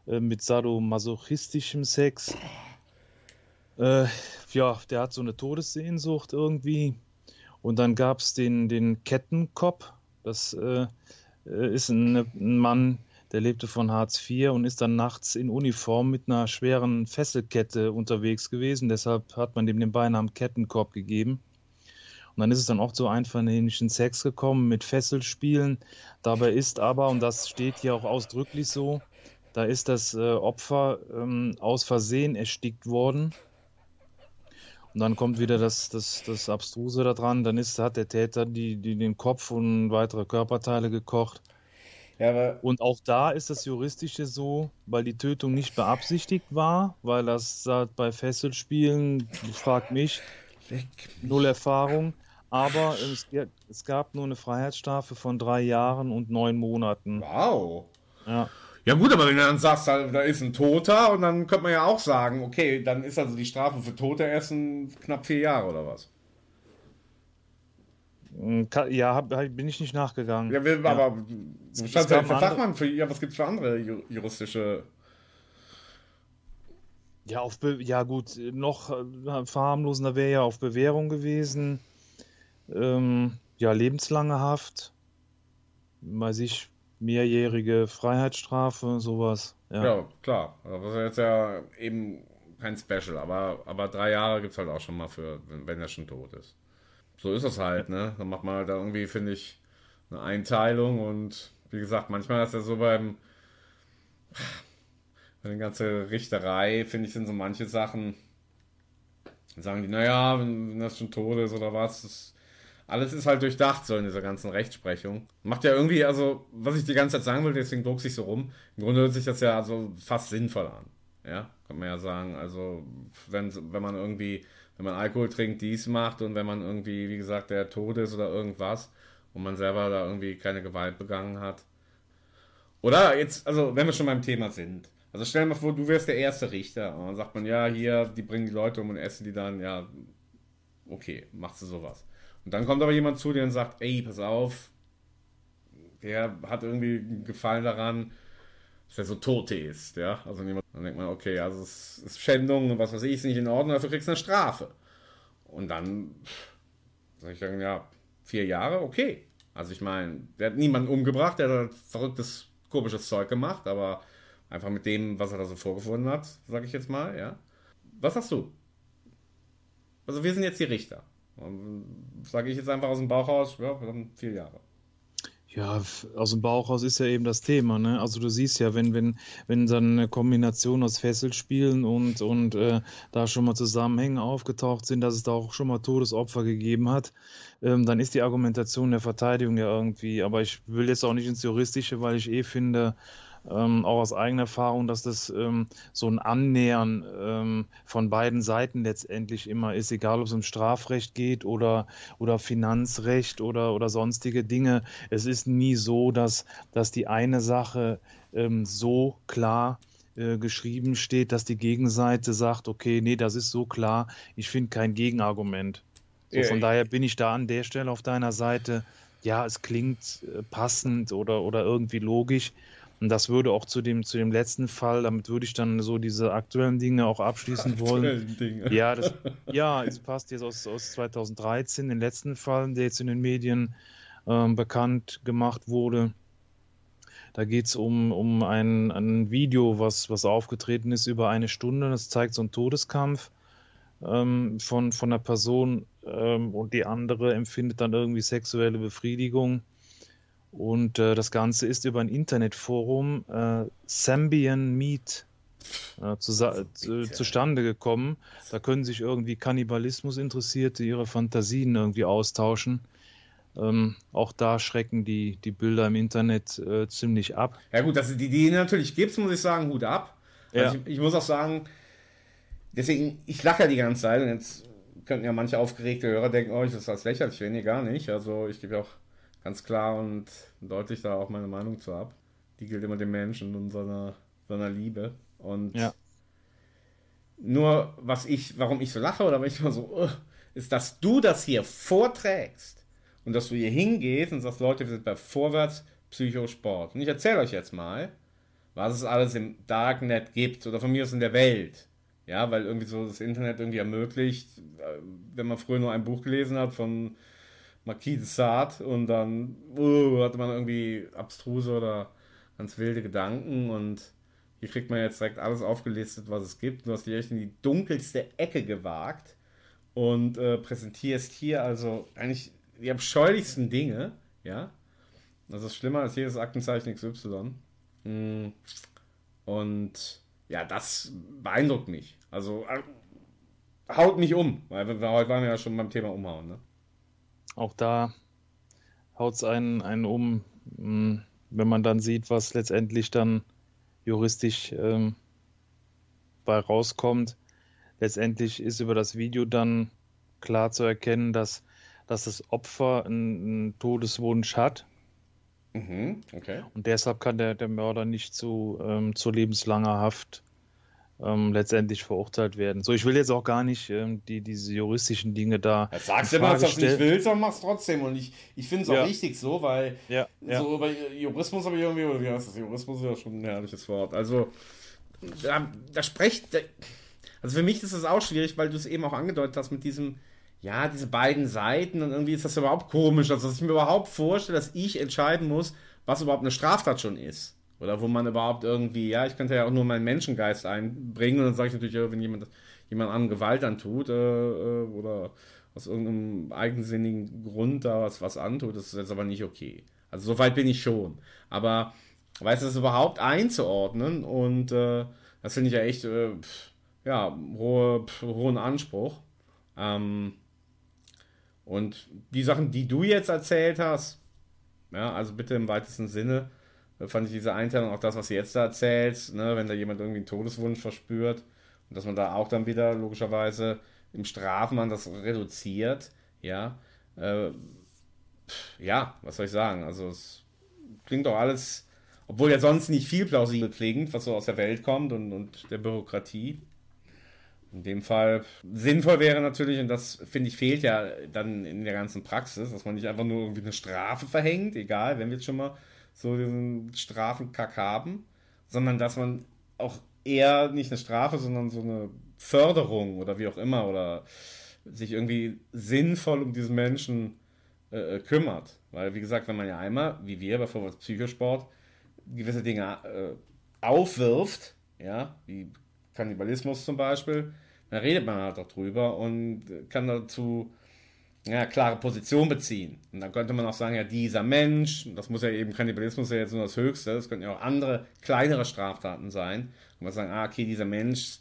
äh, mit sadomasochistischem Sex. Äh, ja, der hat so eine Todessehnsucht irgendwie. Und dann gab es den, den Kettenkopf. Das äh, ist ein, ein Mann, der lebte von Hartz IV und ist dann nachts in Uniform mit einer schweren Fesselkette unterwegs gewesen. Deshalb hat man dem den Beinamen Kettenkorb gegeben. Und dann ist es dann auch zu einvernehmlichen Sex gekommen mit Fesselspielen. Dabei ist aber, und das steht hier auch ausdrücklich so, da ist das äh, Opfer ähm, aus Versehen erstickt worden. Und dann kommt wieder das, das, das Abstruse da dran. Dann ist, hat der Täter die, die, den Kopf und weitere Körperteile gekocht. Ja, Und auch da ist das Juristische so, weil die Tötung nicht beabsichtigt war, weil das halt bei Fesselspielen, fragt mich, null Erfahrung. Aber es, es gab nur eine Freiheitsstrafe von drei Jahren und neun Monaten. wow. Ja. Ja gut, aber wenn du dann sagst, da da ist ein Toter und dann könnte man ja auch sagen, okay, dann ist also die Strafe für Tote erst ein knapp vier Jahre oder was? Ka- Ja, bin ich nicht nachgegangen. Ja, aber du Es standst ja für Fachmann für, ja, was gibt's für andere ju- juristische Ja, auf Be ja gut, noch äh, verharmlosender wäre ja auf Bewährung gewesen. Ähm, ja, lebenslange Haft. Weiß ich, mehrjährige Freiheitsstrafe, sowas. Ja. Ja, klar. Das ist jetzt ja eben kein Special, aber, aber drei Jahre gibt es halt auch schon mal für, wenn, wenn er schon tot ist. So ist es halt, ne? Dann macht man halt da irgendwie, finde ich, eine Einteilung und wie gesagt, manchmal ist ja so beim bei der ganzen Richterei, finde ich, sind so manche Sachen, sagen die, naja, wenn, wenn das schon tot ist oder was, das, alles ist halt durchdacht, so in dieser ganzen Rechtsprechung. Macht ja irgendwie, also, was ich die ganze Zeit sagen will, deswegen druckt sich so rum. Im Grunde hört sich das ja also fast sinnvoll an. Ja, kann man ja sagen. Also, wenn, wenn man irgendwie, wenn man Alkohol trinkt, dies macht und wenn man irgendwie, wie gesagt, der Tod ist oder irgendwas und man selber da irgendwie keine Gewalt begangen hat. Oder jetzt, also, wenn wir schon beim Thema sind. Also, stell dir mal vor, du wärst der erste Richter und dann sagt man, ja, hier, die bringen die Leute um und essen die dann, ja, okay, machst du sowas. Und dann kommt aber jemand zu dir und sagt, ey, pass auf, der hat irgendwie Gefallen daran, dass er so tot ist, ja. Also dann denkt man, okay, also es ist Schändung und was weiß ich, ist nicht in Ordnung, dafür kriegst du eine Strafe. Und dann sag ich dann, ja, vier Jahre, okay. Also ich meine, der hat niemanden umgebracht, der hat verrücktes, komisches Zeug gemacht, aber einfach mit dem, was er da so vorgefunden hat, sag ich jetzt mal, ja. Was sagst du? Also wir sind jetzt die Richter. Sage ich jetzt einfach aus dem Bauch raus, ja, dann vier Jahre. Ja, aus dem Bauch raus ist ja eben das Thema, ne? Also du siehst ja, wenn, wenn, wenn dann eine Kombination aus Fesselspielen und, und äh, da schon mal Zusammenhänge aufgetaucht sind, dass es da auch schon mal Todesopfer gegeben hat, ähm, dann ist die Argumentation der Verteidigung ja irgendwie, aber ich will jetzt auch nicht ins Juristische, weil ich eh finde, ähm, auch aus eigener Erfahrung, dass das ähm, so ein Annähern ähm, von beiden Seiten letztendlich immer ist, egal ob es um Strafrecht geht oder, oder Finanzrecht oder, oder sonstige Dinge. Es ist nie so, dass, dass die eine Sache ähm, so klar äh, geschrieben steht, dass die Gegenseite sagt, okay, nee, das ist so klar, ich finde kein Gegenargument. So, von daher bin ich da an der Stelle auf deiner Seite, ja, es klingt äh, passend oder, oder irgendwie logisch. Und das würde auch zu dem, zu dem letzten Fall, damit würde ich dann so diese aktuellen Dinge auch abschließen wollen. Dinge. Ja, das, ja, es passt jetzt aus, aus 2013, den letzten Fall, der jetzt in den Medien ähm, bekannt gemacht wurde. Da geht es um, um ein, ein Video, was, was aufgetreten ist über eine Stunde. Das zeigt so einen Todeskampf ähm, von, von einer Person ähm, und die andere empfindet dann irgendwie sexuelle Befriedigung. Und äh, das Ganze ist über ein Internetforum äh, Zambian Meat äh, zu, zu, zustande gekommen. Da können sich irgendwie Kannibalismus-Interessierte ihre Fantasien irgendwie austauschen. Ähm, auch da schrecken die, die Bilder im Internet äh, ziemlich ab. Ja gut, dass es die, die natürlich gibt, muss ich sagen, Hut ab. Ja. Also ich, ich muss auch sagen, deswegen, ich lache ja die ganze Zeit und jetzt könnten ja manche aufgeregte Hörer denken, oh, ich das als lächerlich, wenn nee, gar nicht. Also ich gebe auch ganz klar und deutlich da auch meine Meinung zu ab. Die gilt immer dem Menschen und seiner, seiner Liebe. Und Ja. nur was ich, warum ich so lache oder wenn ich immer so, uh, ist, dass du das hier vorträgst und dass du hier hingehst und sagst, Leute, wir sind bei Vorwärts Psychosport. Und ich erzähle euch jetzt mal, was es alles im Darknet gibt oder von mir aus in der Welt. Ja, weil irgendwie so das Internet irgendwie ermöglicht, äh, wenn man früher nur ein Buch gelesen hat von Marquis de Sade und dann uh, hatte man irgendwie abstruse oder ganz wilde Gedanken und hier kriegt man jetzt direkt alles aufgelistet, was es gibt. Du hast dich echt in die dunkelste Ecke gewagt und äh, präsentierst hier also eigentlich die abscheulichsten Dinge, ja. Das ist schlimmer als jedes Aktenzeichen XY. Mm. Und ja, das beeindruckt mich. Also äh, haut mich um, weil wir, heute waren wir ja schon beim Thema Umhauen, ne? Auch da haut es einen, einen um, mh, wenn man dann sieht, was letztendlich dann juristisch ähm, bei rauskommt. Letztendlich ist über das Video dann klar zu erkennen, dass, dass das Opfer einen, einen Todeswunsch hat Mhm, okay. und deshalb kann der, der Mörder nicht zu, ähm, zu lebenslanger Haft ähm, letztendlich verurteilt werden. So, ich will jetzt auch gar nicht ähm, die, diese juristischen Dinge da. Jetzt sagst du immer, dass du das nicht willst, aber machst trotzdem. Und ich, ich finde es auch Ja. richtig so, weil Ja, ja. so über Jurismus habe ich irgendwie, oder wie heißt das? Jurismus ist ja schon ein herrliches Wort. Also, da, da sprecht. da- Also für mich ist das auch schwierig, weil du es eben auch angedeutet hast mit diesem, ja, diese beiden Seiten und irgendwie ist das überhaupt komisch, also dass ich mir überhaupt vorstelle, dass ich entscheiden muss, was überhaupt eine Straftat schon ist. Oder wo man überhaupt irgendwie, ja, ich könnte ja auch nur meinen Menschengeist einbringen und dann sage ich natürlich, wenn jemand, jemand anderem Gewalt antut äh, äh, oder aus irgendeinem eigensinnigen Grund da was, was antut, das ist jetzt aber nicht okay. Also so weit bin ich schon. Aber weißt du, das überhaupt einzuordnen und äh, das finde ich ja echt, äh, pf, ja, hohe, pf, hohen Anspruch. Ähm, und die Sachen, die du jetzt erzählt hast, ja, also bitte im weitesten Sinne, fand ich diese Einteilung, auch das, was du jetzt da erzählst, ne, wenn da jemand irgendwie einen Todeswunsch verspürt und dass man da auch dann wieder logischerweise im Strafmann das reduziert, ja, äh, ja, was soll ich sagen, also es klingt doch alles, obwohl ja sonst nicht viel plausibel klingt, was so aus der Welt kommt und, und der Bürokratie. In dem Fall sinnvoll wäre natürlich, und das finde ich fehlt ja dann in der ganzen Praxis, dass man nicht einfach nur irgendwie eine Strafe verhängt, egal, wenn wir jetzt schon mal so diesen Strafenkack haben, sondern dass man auch eher nicht eine Strafe, sondern so eine Förderung oder wie auch immer oder sich irgendwie sinnvoll um diesen Menschen äh, äh, kümmert. Weil, wie gesagt, wenn man ja einmal, wie wir bei Vorwärts Psychosport, gewisse Dinge äh, aufwirft, ja, wie Kannibalismus zum Beispiel, dann redet man halt auch drüber und kann dazu ja, klare Position beziehen. Und dann könnte man auch sagen, ja, dieser Mensch, das muss ja eben, Kannibalismus ja jetzt nur das Höchste, das könnten ja auch andere, kleinere Straftaten sein. Und man sagen, ah, okay, dieser Mensch,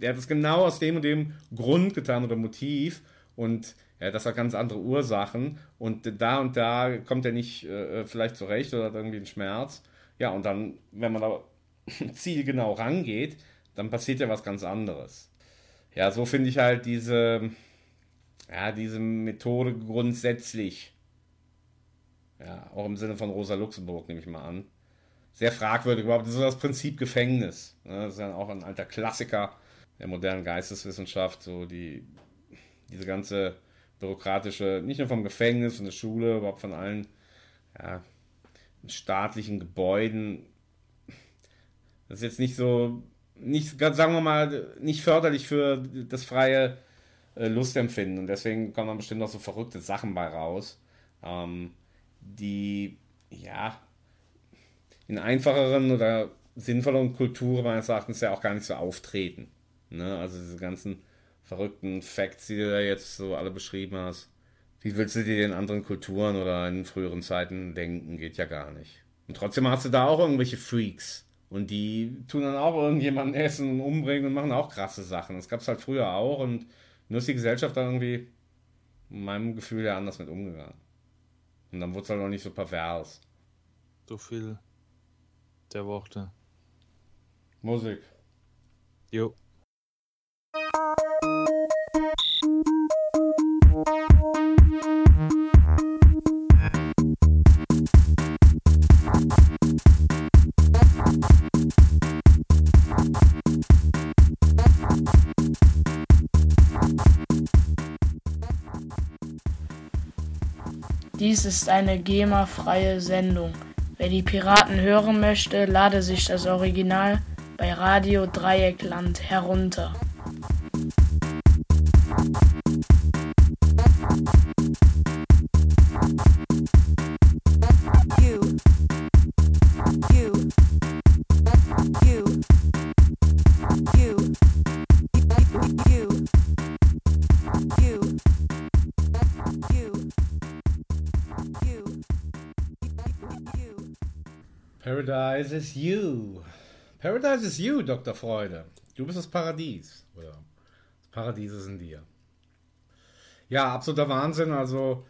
der hat es genau aus dem und dem Grund getan oder Motiv und ja, das hat ganz andere Ursachen und da und da kommt er nicht äh, vielleicht zurecht oder hat irgendwie einen Schmerz. Ja, und dann, wenn man da zielgenau rangeht, dann passiert ja was ganz anderes. Ja, so finde ich halt diese, ja, diese Methode grundsätzlich, ja, auch im Sinne von Rosa Luxemburg, nehme ich mal an, sehr fragwürdig. Überhaupt so das Prinzip Gefängnis. Ne? Das ist ja auch ein alter Klassiker der modernen Geisteswissenschaft, so die, diese ganze bürokratische, nicht nur vom Gefängnis, von der Schule, überhaupt von allen ja, staatlichen Gebäuden. Das ist jetzt nicht so, nicht, sagen wir mal, nicht förderlich für das freie äh, Lustempfinden. Und deswegen kommen dann bestimmt auch so verrückte Sachen bei raus, ähm, die, ja, in einfacheren oder sinnvolleren Kulturen meines Erachtens ja auch gar nicht so auftreten. Ne? Also diese ganzen verrückten Facts, die du da jetzt so alle beschrieben hast. Wie willst du dir in anderen Kulturen oder in früheren Zeiten denken? Geht ja gar nicht. Und trotzdem hast du da auch irgendwelche Freaks. Und die tun dann auch irgendjemanden essen und umbringen und machen auch krasse Sachen. Das gab es halt früher auch und nur ist die Gesellschaft da irgendwie, in meinem Gefühl, ja anders mit umgegangen. Und dann wurde es halt auch nicht so pervers. So viel der Worte. Musik. Jo. Dies ist eine GEMA-freie Sendung. Wer die Piraten hören möchte, lade sich das Original bei Radio Dreieckland herunter. Paradise is you. Paradise is you, Dr. Freude. Du bist das Paradies. Oder das Paradies ist in dir. Ja, absoluter Wahnsinn. Also,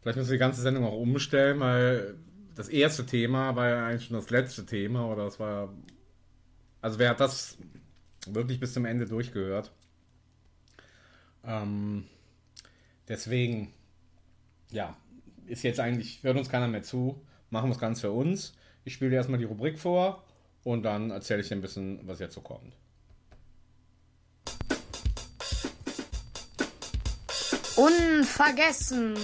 vielleicht müssen wir die ganze Sendung auch umstellen, weil das erste Thema war ja eigentlich schon das letzte Thema. Oder es war. Also, wer hat das wirklich bis zum Ende durchgehört? Ähm, deswegen, ja, ist jetzt eigentlich, hört uns keiner mehr zu. Machen wir es ganz für uns. Ich spiele dir erstmal die Rubrik vor und dann erzähle ich dir ein bisschen, was jetzt so kommt. Unvergessen.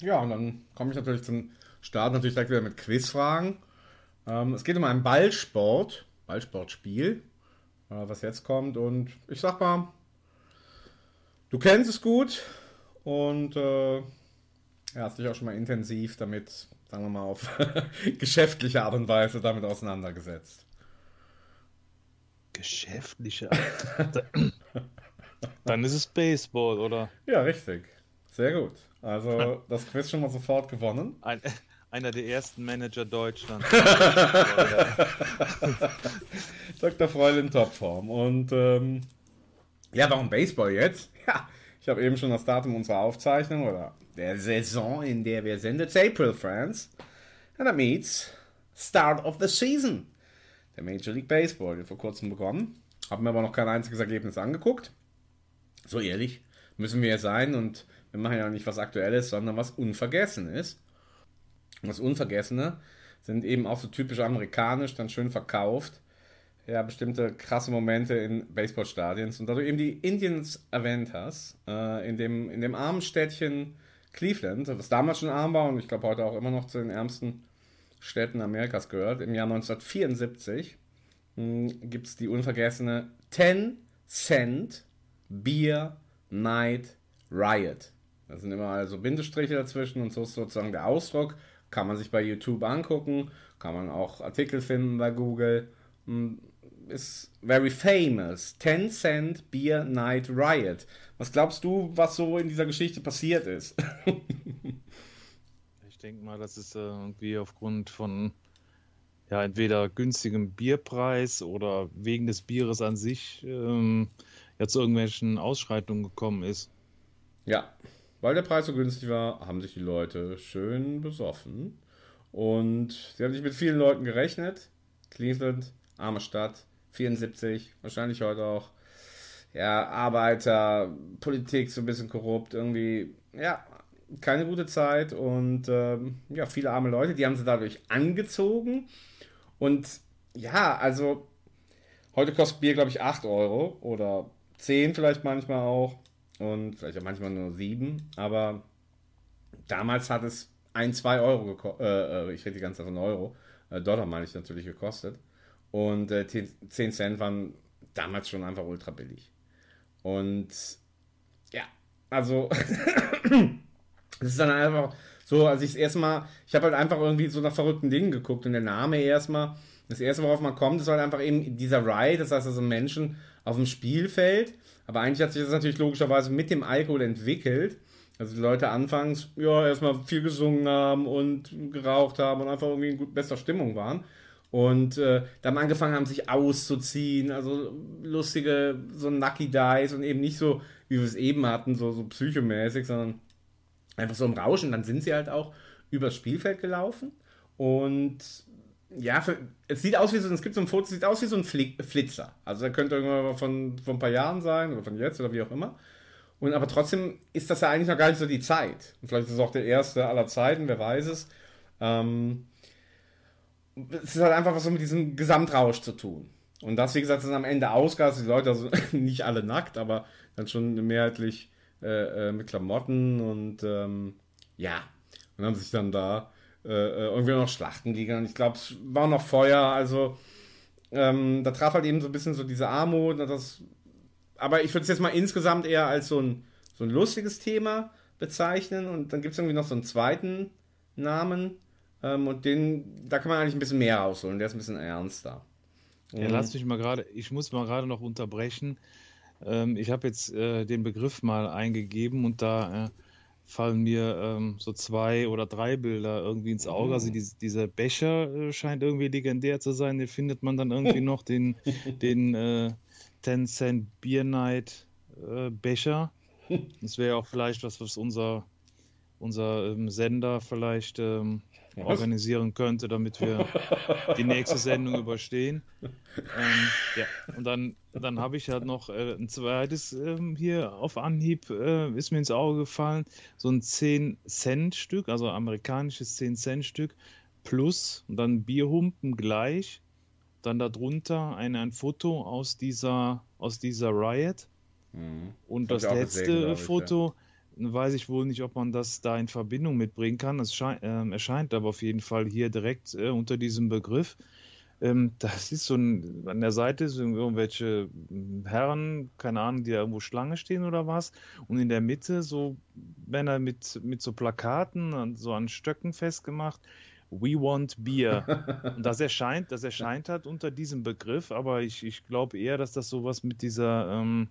Ja, und dann komme ich natürlich zum Start natürlich direkt wieder mit Quizfragen. Ähm, es geht um einen Ballsport, Ballsportspiel, äh, was jetzt kommt. Und ich sag mal, du kennst es gut und äh, ja, hast dich auch schon mal intensiv damit, sagen wir mal, auf geschäftliche Art und Weise damit auseinandergesetzt. Geschäftliche Art. Dann ist es Baseball, oder? Ja, richtig. Sehr gut. Also das Quiz schon mal sofort gewonnen. Ein, einer der ersten Manager Deutschlands. Dr. Freud in Topform. Und ähm, ja, warum Baseball jetzt? Ja, ich habe eben schon das Datum unserer Aufzeichnung oder der Saison, in der wir sendet. It's April, friends. And that means Start of the Season. Der Major League Baseball wird vor kurzem begonnen. Haben mir aber noch kein einziges Ergebnis angeguckt. So ehrlich müssen wir ja sein und wir machen ja nicht was Aktuelles, sondern was Unvergessenes. Und das Unvergessene sind eben auch so typisch amerikanisch, dann schön verkauft. Ja, bestimmte krasse Momente in Baseballstadions. Und da du eben die Indians erwähnt hast, äh, in, dem, in dem armen Städtchen Cleveland, was damals schon arm war und ich glaube heute auch immer noch zu den ärmsten Städten Amerikas gehört, im Jahr 1974 gibt es die unvergessene 10 Cent Beer Night Riot. Da sind immer also Bindestriche dazwischen und so ist sozusagen der Ausdruck. Kann man sich bei YouTube angucken, kann man auch Artikel finden bei Google. Ist very famous. 10 Cent Beer Night Riot. Was glaubst du, was so in dieser Geschichte passiert ist? ich denke mal, das ist äh, irgendwie aufgrund von ja, entweder günstigem Bierpreis oder wegen des Bieres an sich ähm, ja zu irgendwelchen Ausschreitungen gekommen ist. Ja, weil der Preis so günstig war, haben sich die Leute schön besoffen. Und sie haben sich mit vielen Leuten gerechnet. Cleveland, arme Stadt, 74, wahrscheinlich heute auch. Ja, Arbeiter, Politik so ein bisschen korrupt, irgendwie, ja, keine gute Zeit und ähm, ja, viele arme Leute, die haben sie dadurch angezogen. Und ja, also Heute kostet Bier, glaube ich, 8 Euro oder 10 vielleicht manchmal auch und vielleicht auch manchmal nur 7, aber damals hat es 1, 2 Euro gekostet, äh, ich rede die ganze Zeit von Euro, äh, Dollar meine ich natürlich gekostet und äh, 10 Cent waren damals schon einfach ultra billig. Und ja, also es ist dann einfach so, als ich es erstmal, ich habe halt einfach irgendwie so nach verrückten Dingen geguckt und der Name erstmal, das erste, worauf man kommt, ist halt einfach eben dieser Ride, das heißt also Menschen auf dem Spielfeld, aber eigentlich hat sich das natürlich logischerweise mit dem Alkohol entwickelt. Also die Leute anfangs, ja, erstmal viel gesungen haben und geraucht haben und einfach irgendwie in gut, bester Stimmung waren. Und äh, dann angefangen haben, sich auszuziehen, also lustige, so Nucky Dice und eben nicht so, wie wir es eben hatten, so, so psychomäßig, sondern einfach so im Rauschen. Dann sind sie halt auch übers Spielfeld gelaufen und ja, für, es sieht aus wie so, es gibt so ein Foto, es sieht aus wie so ein Flitzer. Also er könnte irgendwann von, von ein paar Jahren sein oder von jetzt oder wie auch immer. Und aber trotzdem ist das ja eigentlich noch gar nicht so die Zeit. Und vielleicht ist es auch der erste aller Zeiten, wer weiß es. Ähm, es ist halt einfach was so mit diesem Gesamtrausch zu tun. Und das, wie gesagt, ist am Ende Ausgas. Die Leute, also nicht alle nackt, aber dann schon mehrheitlich äh, äh, mit Klamotten und ähm, ja. Und haben sich dann da äh, äh irgendwie noch Schlachten liegen. Ich glaube, es war noch Feuer, also ähm, da traf halt eben so ein bisschen so diese Armut. Das, aber ich würde es jetzt mal insgesamt eher als so ein, so ein lustiges Thema bezeichnen. Und dann gibt es irgendwie noch so einen zweiten Namen. Ähm, und den, da kann man eigentlich ein bisschen mehr rausholen. Der ist ein bisschen ernster. Ja, lass mich mal gerade, ich muss mal gerade noch unterbrechen. Ähm, ich habe jetzt äh, den Begriff mal eingegeben und da äh, fallen mir ähm, so zwei oder drei Bilder irgendwie ins Auge. Also die, dieser Becher äh, scheint irgendwie legendär zu sein. Den findet man dann irgendwie noch, den, den äh, 10 Cent Beer Night äh, Becher. Das wäre auch vielleicht was, was unser, unser ähm, Sender vielleicht ähm, organisieren könnte, damit wir die nächste Sendung überstehen. Ähm, ja, und dann, dann habe ich halt noch äh, ein zweites ähm, hier auf Anhieb, äh, ist mir ins Auge gefallen, so ein 10-Cent-Stück, also amerikanisches 10-Cent-Stück plus und dann Bierhumpen gleich, dann darunter ein, ein Foto aus dieser, aus dieser Riot. Mhm. Und das, das letzte gesehen, Foto, weiß ich wohl nicht, ob man das da in Verbindung mitbringen kann. Es äh, erscheint aber auf jeden Fall hier direkt äh, unter diesem Begriff. Ähm, das ist so ein, an der Seite sind irgendwelche Herren, keine Ahnung, die da irgendwo Schlange stehen oder was. Und in der Mitte so Männer mit, mit so Plakaten, so an Stöcken festgemacht. We want beer. Und das erscheint, das erscheint halt unter diesem Begriff, aber ich, ich glaube eher, dass das sowas mit dieser ähm,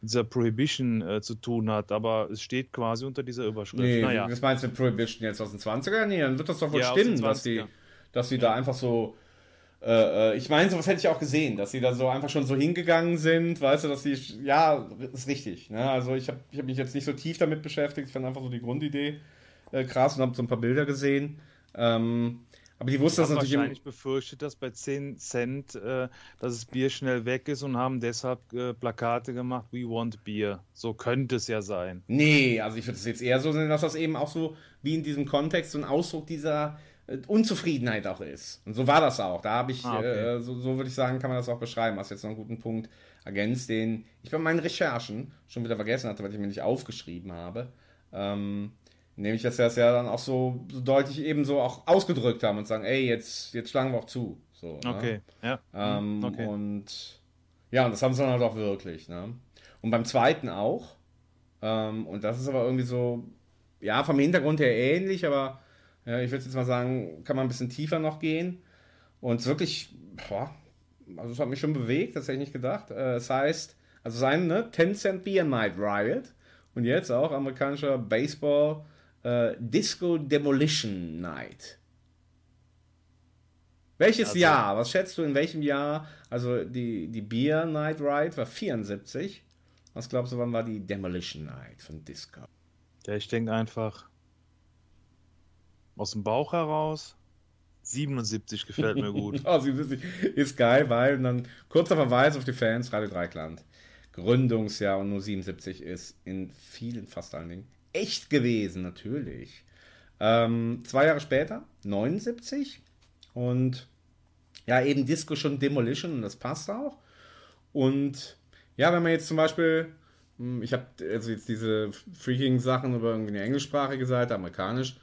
dieser Prohibition äh, zu tun hat, aber es steht quasi unter dieser Überschrift. Nee, naja. was meinst du mit Prohibition jetzt aus den 20er? Nee, dann wird das doch wohl ja, stimmen, dass die, dass die da einfach so. Äh, äh ich meine, sowas hätte ich auch gesehen, dass sie da so einfach schon so hingegangen sind, weißt du, dass die, ja, ist richtig. Ne? Also ich habe ich hab mich jetzt nicht so tief damit beschäftigt, ich fand einfach so die Grundidee äh, krass und habe so ein paar Bilder gesehen. Ähm, aber die wussten das natürlich. wahrscheinlich befürchtet, dass bei 10 Cent, äh, dass das Bier schnell weg ist und haben deshalb äh, Plakate gemacht, We want Beer. So könnte es ja sein. Nee, also ich würde es jetzt eher so sehen, dass das eben auch so wie in diesem Kontext so ein Ausdruck dieser äh, Unzufriedenheit auch ist. Und so war das auch. Da habe ich, ah, okay. Äh, so, so würde ich sagen, kann man das auch beschreiben. Hast jetzt noch einen guten Punkt ergänzt, den ich bei meinen Recherchen schon wieder vergessen hatte, weil ich mir nicht aufgeschrieben habe. Ähm, Nämlich, dass sie das ja dann auch so, so, deutlich eben so auch ausgedrückt haben und sagen, ey, jetzt, jetzt schlagen wir auch zu. So, ne? okay, ja. Ähm, okay. Und ja, und das haben sie dann halt auch wirklich. Ne? Und beim zweiten auch. Ähm, und das ist aber irgendwie so, ja, vom Hintergrund her ähnlich, aber ja, ich würde jetzt mal sagen, kann man ein bisschen tiefer noch gehen. Und wirklich, boah, also es hat mich schon bewegt, das hätte ich nicht gedacht. Äh, es heißt, also sein, ne, 10 Cent Beer Night Riot. Und jetzt auch amerikanischer Baseball äh, Disco Demolition Night. Welches also, Jahr? Was schätzt du, in welchem Jahr? Also die, die Beer Night Ride war 74. Was glaubst du, wann war die Demolition Night von Disco? Ja, ich denke einfach aus dem Bauch heraus. 77 gefällt mir gut. oh, 77 ist geil, weil dann kurzer Verweis auf die Fans, Radio Dreikland. Gründungsjahr und nur 77 ist in vielen, fast allen Dingen, echt gewesen, natürlich. Ähm, zwei Jahre später, 79. Und ja, eben Disco schon Demolition und das passt auch. Und ja, wenn man jetzt zum Beispiel, hm, ich habe also jetzt diese Freaking-Sachen über irgendwie eine englischsprachige Seite, amerikanisch,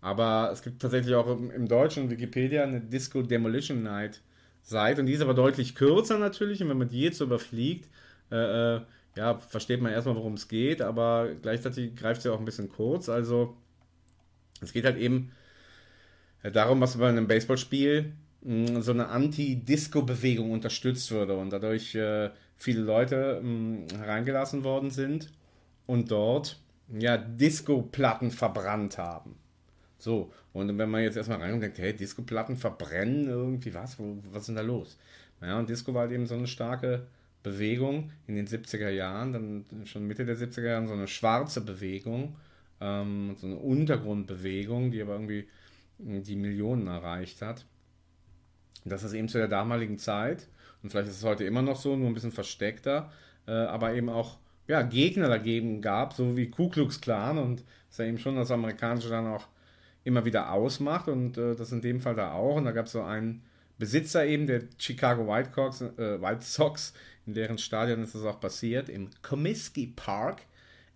aber es gibt tatsächlich auch im, im deutschen Wikipedia eine Disco Demolition Night Seite und die ist aber deutlich kürzer natürlich und wenn man die jetzt überfliegt, äh, äh, ja, versteht man erstmal, worum es geht, aber gleichzeitig greift sie auch ein bisschen kurz. Also es geht halt eben äh, darum, was bei einem Baseballspiel mh, so eine Anti-Disco-Bewegung unterstützt würde und dadurch äh, viele Leute mh, hereingelassen worden sind und dort ja Disco-Platten verbrannt haben. So, und wenn man jetzt erstmal rein und denkt, hey, Disco-Platten verbrennen irgendwie, was? Wo, was ist denn da los? Ja, und Disco war halt eben so eine starke Bewegung in den 70er Jahren, dann schon Mitte der 70er Jahre, so eine schwarze Bewegung, ähm, so eine Untergrundbewegung, die aber irgendwie die Millionen erreicht hat. Das ist eben zu der damaligen Zeit, und vielleicht ist es heute immer noch so, nur ein bisschen versteckter, äh, aber eben auch ja, Gegner dagegen gab, so wie Ku Klux Klan und das ist ja eben schon das Amerikanische dann auch immer wieder ausmacht und äh, das in dem Fall da auch. Und da gab es so einen Besitzer eben der Chicago White, Sox, äh, White Sox, in deren Stadion ist das auch passiert, im Comiskey Park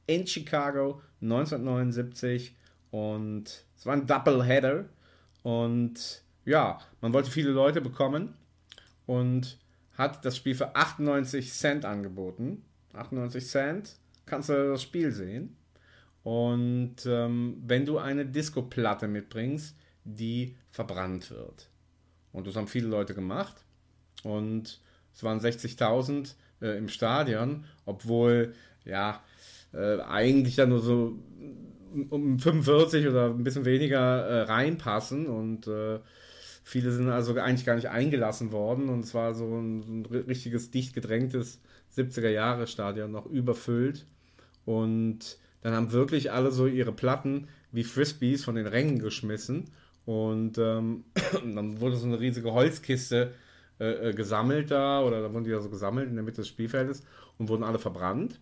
in Chicago 1979 und es war ein Doubleheader und ja, man wollte viele Leute bekommen und hat das Spiel für 98 Cent angeboten. 98 Cent kannst du das Spiel sehen. Und ähm, wenn du eine Disco-Platte mitbringst, die verbrannt wird. Und das haben viele Leute gemacht. Und es waren 60.000 äh, im Stadion, obwohl, ja, äh, eigentlich ja nur so um 45 oder ein bisschen weniger äh, reinpassen. Und äh, viele sind also eigentlich gar nicht eingelassen worden. Und es war so ein, ein richtiges, dicht gedrängtes 70er-Jahre-Stadion noch überfüllt. Und dann haben wirklich alle so ihre Platten wie Frisbees von den Rängen geschmissen. Und ähm, dann wurde so eine riesige Holzkiste äh, äh, gesammelt da, oder da wurden die da so gesammelt in der Mitte des Spielfeldes und wurden alle verbrannt.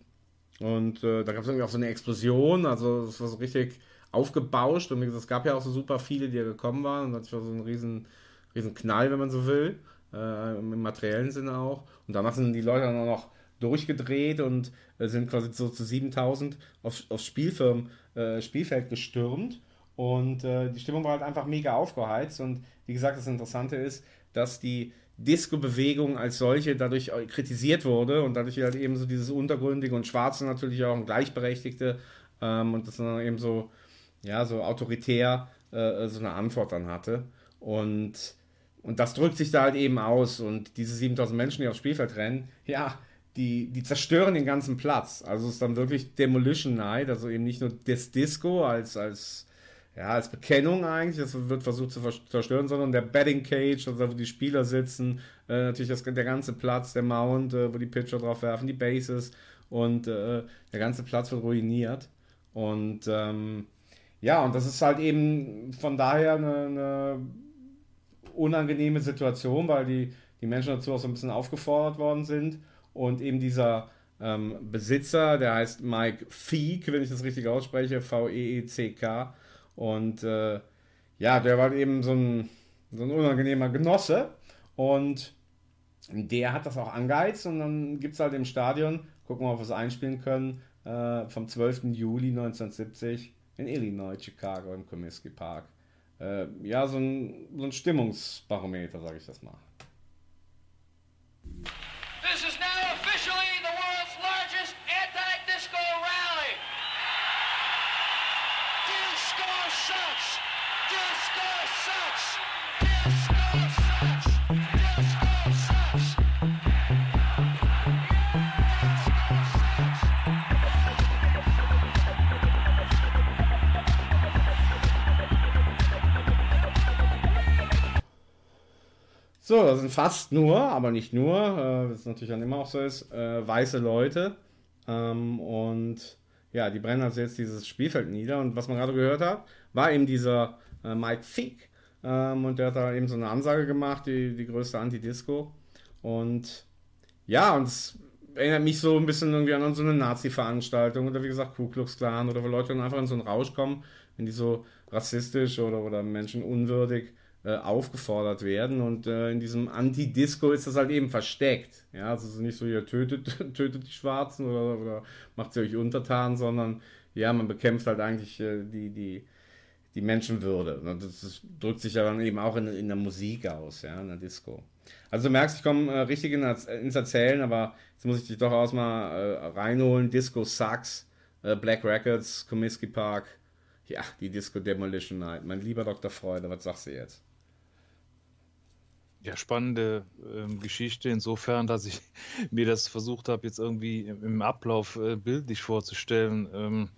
Und äh, da gab es irgendwie auch so eine Explosion, also es war so richtig aufgebauscht und es gab ja auch so super viele, die ja gekommen waren und das war so ein riesen, riesen Knall, wenn man so will, äh, im materiellen Sinne auch. Und danach sind die Leute dann auch noch durchgedreht und äh, sind quasi so zu 7000 auf, aufs Spielfirm, Spielfeld gestürmt. Und die Stimmung war halt einfach mega aufgeheizt. Und wie gesagt, das Interessante ist, dass die Disco-Bewegung als solche dadurch kritisiert wurde und dadurch halt eben so dieses Untergründige und Schwarze natürlich auch ein Gleichberechtigte ähm, und das dann eben so, ja, so autoritär äh, so eine Antwort dann hatte. Und, und das drückt sich da halt eben aus. Und diese 7000 Menschen, die aufs Spielfeld rennen, ja, die, die zerstören den ganzen Platz. Also es ist dann wirklich Demolition Night, also eben nicht nur das Disco als, als, ja, als Bekennung eigentlich, das wird versucht zu zerstören, sondern der Betting Cage, also wo die Spieler sitzen, äh, natürlich das, der ganze Platz, der Mount, äh, wo die Pitcher drauf werfen, die Bases und äh, der ganze Platz wird ruiniert. Und ähm, ja, und das ist halt eben von daher eine, eine unangenehme Situation, weil die, die Menschen dazu auch so ein bisschen aufgefordert worden sind. Und eben dieser ähm, Besitzer, der heißt Mike Feek, wenn ich das richtig ausspreche, V-E-E-C-K. Und äh, ja, der war eben so ein, so ein unangenehmer Genosse. Und der hat das auch angeheizt. Und dann gibt es halt im Stadion, gucken wir mal, ob wir es einspielen können, äh, vom 12. Juli 1970 in Illinois, Chicago, im Comiskey Park. Äh, ja, so ein, so ein Stimmungsbarometer, sage ich das mal. So, das sind fast nur, aber nicht nur, äh, was natürlich dann immer auch so ist, äh, weiße Leute. Ähm, und ja, die brennen also jetzt dieses Spielfeld nieder. Und was man gerade gehört hat, war eben dieser äh, Mike Fick. Ähm, und der hat da eben so eine Ansage gemacht, die, die größte Anti-Disco. Und ja, und es erinnert mich so ein bisschen irgendwie an so eine Nazi-Veranstaltung oder wie gesagt Ku Klux Klan oder wo Leute dann einfach in so einen Rausch kommen, wenn die so rassistisch oder, oder menschenunwürdig äh, aufgefordert werden. Und äh, in diesem Anti-Disco ist das halt eben versteckt. Ja, es ist nicht so, ihr tötet, tötet die Schwarzen oder, oder macht sie euch untertan, sondern ja, man bekämpft halt eigentlich äh, die, die, die Menschenwürde. Das, das drückt sich ja dann eben auch in, in der Musik aus, ja, in der Disco. Also du merkst, ich komme äh, richtig in, ins Erzählen, aber jetzt muss ich dich doch aus mal äh, reinholen. Disco Sucks, äh, Black Records, Comiskey Park, ja, die Disco Demolition Night. Mein lieber Dr. Freude, was sagst du jetzt? Ja, spannende ähm, Geschichte insofern, dass ich mir das versucht habe, jetzt irgendwie im, Ablauf äh, bildlich vorzustellen. Ähm,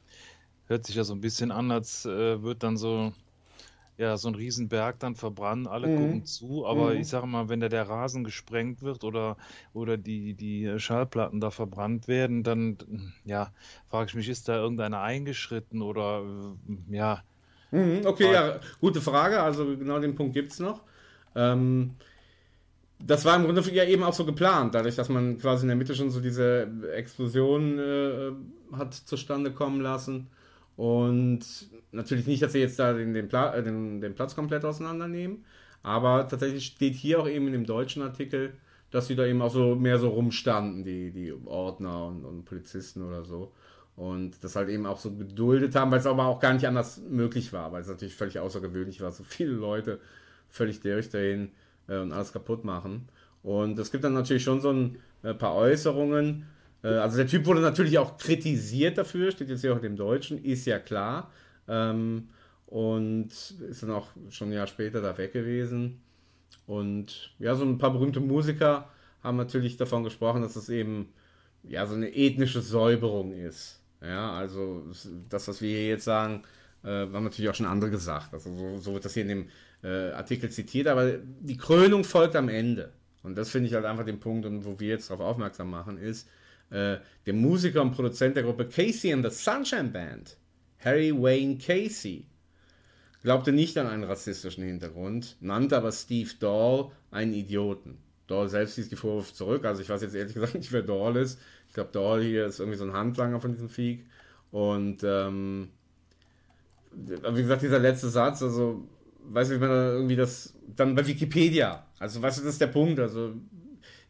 hört sich ja so ein bisschen an, als äh, wird dann so, ja, so ein Riesenberg dann verbrannt, alle Mhm. gucken zu, aber Mhm. ich sage mal, wenn da der Rasen gesprengt wird oder, oder die, die Schallplatten da verbrannt werden, dann, ja, frage ich mich, ist da irgendeiner eingeschritten oder, äh, ja, Mhm, okay, ja, gute Frage. Also genau den Punkt gibt es noch. Ähm, das war im Grunde ja eben auch so geplant, dadurch, dass man quasi in der Mitte schon so diese Explosion äh, hat zustande kommen lassen. Und natürlich nicht, dass sie jetzt da den, den, Pla äh, den, den Platz komplett auseinandernehmen. Aber tatsächlich steht hier auch eben in dem deutschen Artikel, dass sie da eben auch so mehr so rumstanden, die, die Ordner und, und Polizisten oder so. Und das halt eben auch so geduldet haben, weil es aber auch gar nicht anders möglich war, weil es natürlich völlig außergewöhnlich war, so viele Leute völlig durchdrehen äh, und alles kaputt machen. Und es gibt dann natürlich schon so ein äh, paar Äußerungen. Äh, also der Typ wurde natürlich auch kritisiert dafür, steht jetzt hier auch im Deutschen, ist ja klar. Ähm, und ist dann auch schon ein Jahr später da weg gewesen. Und ja, so ein paar berühmte Musiker haben natürlich davon gesprochen, dass es eben ja so eine ethnische Säuberung ist. Ja, also das, was wir hier jetzt sagen, äh, haben natürlich auch schon andere gesagt. Also so, so wird das hier in dem äh, Artikel zitiert, aber die Krönung folgt am Ende. Und das finde ich halt einfach den Punkt, wo wir jetzt darauf aufmerksam machen, ist, äh, der Musiker und Produzent der Gruppe Casey and the Sunshine Band, Harry Wayne Casey, glaubte nicht an einen rassistischen Hintergrund, nannte aber Steve Dahl einen Idioten. Dahl selbst ließ die Vorwürfe zurück, also ich weiß jetzt ehrlich gesagt nicht, wer Dahl ist. Ich glaube, Dahl hier ist irgendwie so ein Handlanger von diesem Vieh. Und ähm, wie gesagt, dieser letzte Satz, also weißt du, wie man da irgendwie das dann bei Wikipedia, also weißt du, das ist der Punkt, also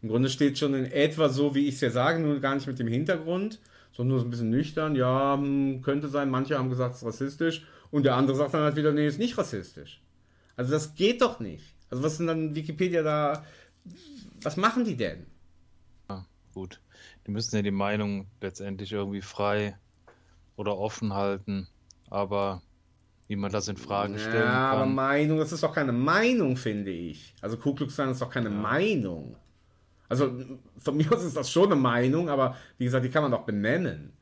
im Grunde steht schon in etwa so, wie ich es ja sage, nur gar nicht mit dem Hintergrund, sondern nur so ein bisschen nüchtern, ja, hm, könnte sein, manche haben gesagt, es ist rassistisch und der andere sagt dann halt wieder, nee, ist nicht rassistisch. Also das geht doch nicht. Also was sind dann Wikipedia da, was machen die denn? Ja, gut. Die müssen ja die Meinung letztendlich irgendwie frei oder offen halten, aber wie man das in Frage stellen Ja, aber kann. Meinung, das ist doch keine Meinung, finde ich. Also Ku Klux Klan ist doch keine Meinung. Also von mir aus ist das schon eine Meinung, aber wie gesagt, die kann man doch benennen.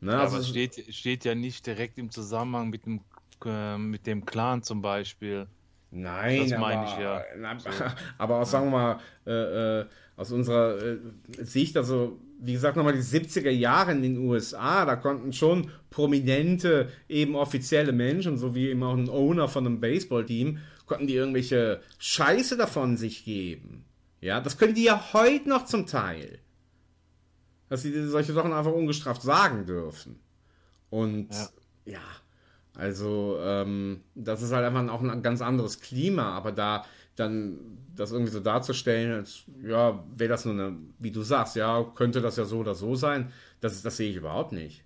Ne? Ja, also, aber es steht, steht ja nicht direkt im Zusammenhang mit dem, äh, mit dem Clan zum Beispiel. Nein, Das meine aber, ich ja. na, aber auch, sagen wir mal, äh, äh, aus unserer äh, Sicht, also wie gesagt, nochmal die 70er Jahre in den USA, da konnten schon prominente, eben offizielle Menschen, so wie eben auch ein Owner von einem Baseballteam, konnten die irgendwelche Scheiße davon sich geben. Ja, das können die ja heute noch zum Teil. Dass sie solche Sachen einfach ungestraft sagen dürfen. Und Ja. ja, also ähm, das ist halt einfach auch ein ganz anderes Klima, aber da dann das irgendwie so darzustellen, als ja, wäre das nur eine, wie du sagst, ja, könnte das ja so oder so sein, das, das sehe ich überhaupt nicht.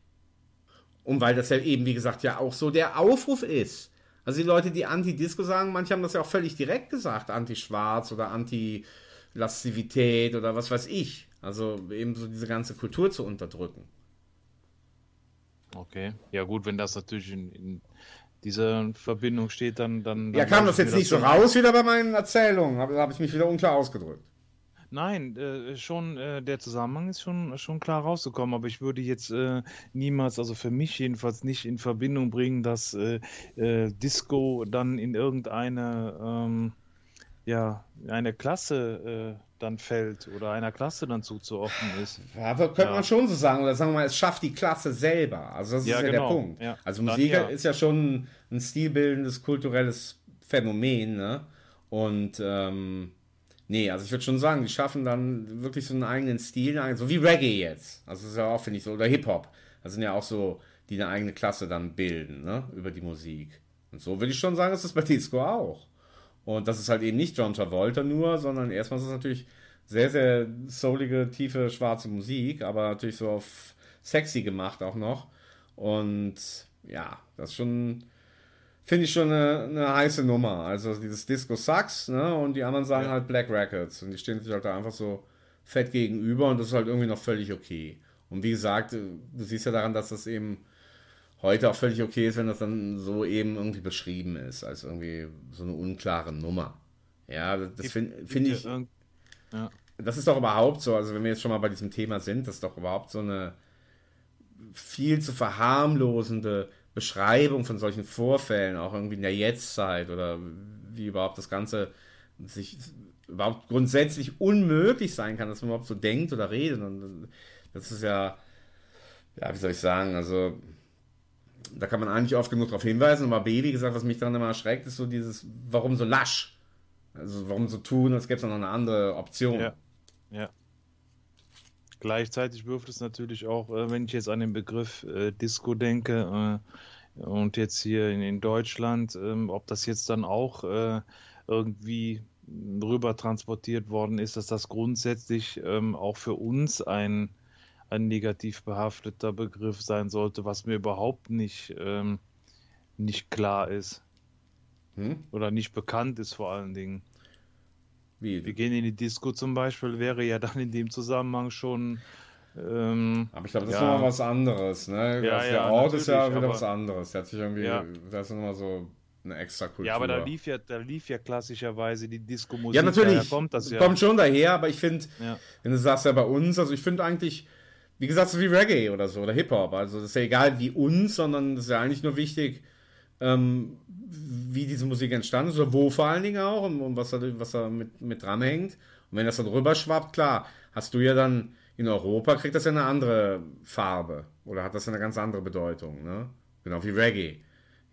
Und weil das ja eben, wie gesagt, ja auch so der Aufruf ist. Also die Leute, die Anti-Disco sagen, manche haben das ja auch völlig direkt gesagt, Anti-Schwarz oder Anti-Lastivität oder was weiß ich. Also eben so diese ganze Kultur zu unterdrücken. Okay. Ja gut, wenn das natürlich in, in dieser Verbindung steht, dann... dann, dann Ja, kam das jetzt nicht so raus wieder bei meinen Erzählungen? Habe hab ich mich wieder unklar ausgedrückt. Nein, äh, schon äh, der Zusammenhang ist schon, schon klar rausgekommen, aber ich würde jetzt äh, niemals, also für mich jedenfalls nicht in Verbindung bringen, dass äh, äh, Disco dann in irgendeine ähm, ja, eine Klasse äh, dann fällt oder einer Klasse dann zuzuordnen ist. Ja, aber könnte Ja. man schon so sagen. Oder sagen wir mal, es schafft die Klasse selber. Also das Ja, ist ja genau. der Punkt. Ja. Also Dann Musik ja. ist ja schon ein stilbildendes, kulturelles Phänomen. Ne? Und ähm, nee, also ich würde schon sagen, die schaffen dann wirklich so einen eigenen Stil, so wie Reggae jetzt. Also das ist ja auch, finde ich, so, oder Hip-Hop. Das sind ja auch so, die eine eigene Klasse dann bilden, ne? über die Musik. Und so würde ich schon sagen, ist das bei Disco auch. Und das ist halt eben nicht John Travolta nur, sondern erstmal ist es natürlich sehr, sehr soulige, tiefe, schwarze Musik, aber natürlich so auf sexy gemacht auch noch. Und ja, das ist schon, finde ich schon eine, eine heiße Nummer. Also dieses Disco Sucks, ne? Und die anderen sagen halt Black Records. Und die stehen sich halt da einfach so fett gegenüber und das ist halt irgendwie noch völlig okay. Und wie gesagt, du siehst ja daran, dass das eben heute auch völlig okay ist, wenn das dann so eben irgendwie beschrieben ist, als irgendwie so eine unklare Nummer. Ja, das finde find ich. Ja. Das ist doch überhaupt so, also wenn wir jetzt schon mal bei diesem Thema sind, das ist doch überhaupt so eine viel zu verharmlosende Beschreibung von solchen Vorfällen, auch irgendwie in der Jetztzeit oder wie überhaupt das Ganze sich überhaupt grundsätzlich unmöglich sein kann, dass man überhaupt so denkt oder redet. Und das ist ja, ja, wie soll ich sagen, also da kann man eigentlich oft genug darauf hinweisen, aber B, wie gesagt, was mich dann immer erschreckt, ist so dieses, warum so lasch? Also warum so tun, als gäbe es noch eine andere Option. Ja. ja. Gleichzeitig wirft es natürlich auch, äh, wenn ich jetzt an den Begriff äh, Disco denke äh, und jetzt hier in, in Deutschland, ähm, ob das jetzt dann auch äh, irgendwie rüber transportiert worden ist, dass das grundsätzlich ähm, auch für uns ein, ein negativ behafteter Begriff sein sollte, was mir überhaupt nicht, ähm, nicht klar ist. Hm? Oder nicht bekannt ist vor allen Dingen. Wie? Wir gehen in die Disco zum Beispiel, wäre ja dann in dem Zusammenhang schon. Ähm, Aber ich glaube, das ja. ist nochmal was anderes. Ne? Ja, ja, der Ort ist ja wieder aber- was anderes. Der hat sich irgendwie, Ja. das ist nochmal so eine extra Kultur. ja, aber da lief ja, da lief ja klassischerweise die Disco-Musik. Ja, natürlich. Daher kommt das ja. Kommt schon daher, aber ich finde, wenn du sagst ja bei uns, also ich finde eigentlich, wie gesagt, so wie Reggae oder so oder Hip-Hop. Also das ist ja egal wie uns, sondern das ist ja eigentlich nur wichtig, ähm, wie diese Musik entstanden ist oder wo vor allen Dingen auch und, und was da, was da mit, mit dranhängt. Und wenn das dann rüberschwappt, klar, hast du ja dann in Europa, kriegt das ja eine andere Farbe oder hat das eine ganz andere Bedeutung. Ne? Genau wie Reggae.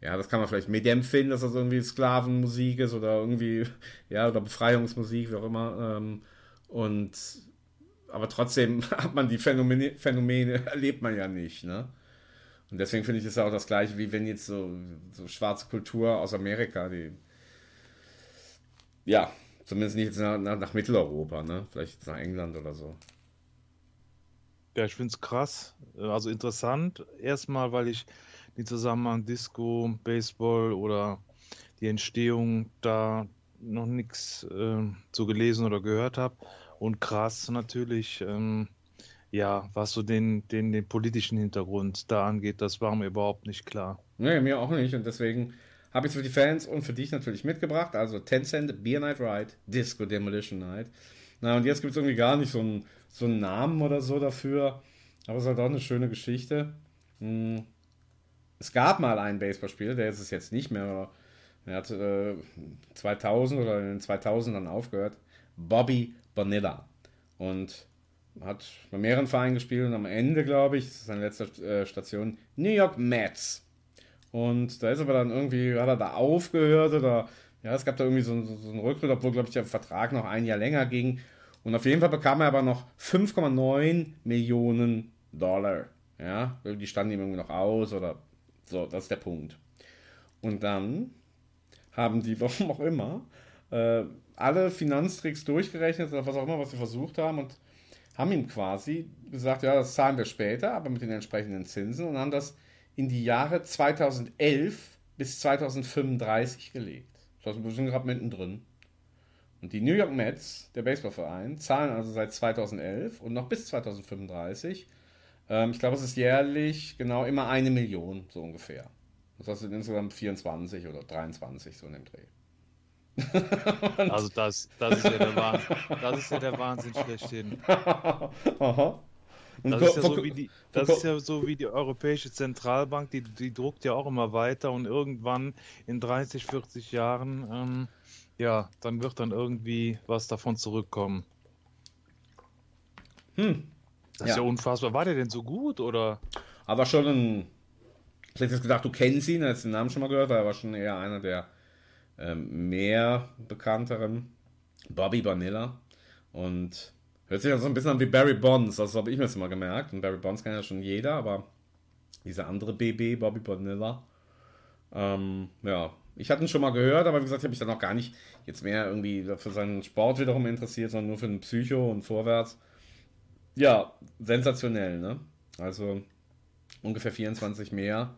Ja, das kann man vielleicht mitempfinden, dass das irgendwie Sklavenmusik ist oder irgendwie, ja, oder Befreiungsmusik, wie auch immer. Ähm, und aber trotzdem hat man die Phänomene, Phänomene erlebt man ja nicht, ne? Und deswegen finde ich es auch das gleiche, wie wenn jetzt so, so schwarze Kultur aus Amerika, die ja, zumindest nicht nach, nach, nach Mitteleuropa, ne? Vielleicht nach England oder so. Ja, ich finde es krass, äh, also interessant. Erstmal, weil ich den Zusammenhang Disco, Baseball oder die Entstehung da noch nichts äh, so gelesen oder gehört habe. Und krass natürlich, ähm, ja, was so den, den, den politischen Hintergrund da angeht, das war mir überhaupt nicht klar. Nee, mir auch nicht. Und deswegen habe ich es für die Fans und für dich natürlich mitgebracht. Also Tencent, Beer Night Ride, Disco Demolition Night. Na, und jetzt gibt es irgendwie gar nicht so einen, so einen Namen oder so dafür. Aber es ist halt auch eine schöne Geschichte. Hm. Es gab mal einen Baseballspieler, der ist es jetzt nicht mehr, er hat äh, 2000 oder in den 2000ern aufgehört. Bobby Bonilla. Und hat bei mehreren Vereinen gespielt und am Ende, glaube ich, ist seine letzte äh, Station, New York Mets. Und da ist aber dann irgendwie, hat er da aufgehört oder, ja, es gab da irgendwie so, so, so einen Rücktritt, obwohl, glaube ich, der Vertrag noch ein Jahr länger ging. Und auf jeden Fall bekam er aber noch 5,9 Millionen Dollar. Ja, die standen ihm irgendwie noch aus oder so, das ist der Punkt. Und dann haben die, warum auch immer, äh, alle Finanztricks durchgerechnet oder was auch immer, was sie versucht haben und haben ihm quasi gesagt, ja, das zahlen wir später, aber mit den entsprechenden Zinsen und haben das in die Jahre 2011 bis 2035 gelegt. Das heißt, wir sind gerade mittendrin. Und die New York Mets, der Baseballverein, zahlen also seit 2011 und noch bis 2035. Ähm, ich glaube, es ist jährlich genau immer eine Million, so ungefähr. Das heißt, sind insgesamt 24 oder 23, so in dem Dreh. Also das, das, ist ja der Wahnsinn, das ist ja der Wahnsinn schlechthin. Aha. Und Das ist, ja so wie die, das ist ja so wie die Europäische Zentralbank, die, die druckt ja auch immer weiter und irgendwann in 30, 40 Jahren, ähm, ja, dann wird dann irgendwie was davon zurückkommen. Hm. Das ist ja Ja. unfassbar. War der denn so gut oder? Aber schon ein. Ich hätte jetzt gedacht, du kennst ihn, hast den Namen schon mal gehört, aber er war schon eher einer der mehr bekannteren. Bobby Vanilla. Und hört sich ja so ein bisschen an wie Barry Bonds, das habe ich mir jetzt mal gemerkt. Und Barry Bonds kennt ja schon jeder, aber dieser andere BB, Bobby Vanilla. Ähm, ja, Ich hatte ihn schon mal gehört, aber wie gesagt, habe ich dann auch gar nicht jetzt mehr irgendwie für seinen Sport wiederum interessiert, sondern nur für den Psycho und vorwärts. Ja, sensationell, ne? Also ungefähr 24 mehr.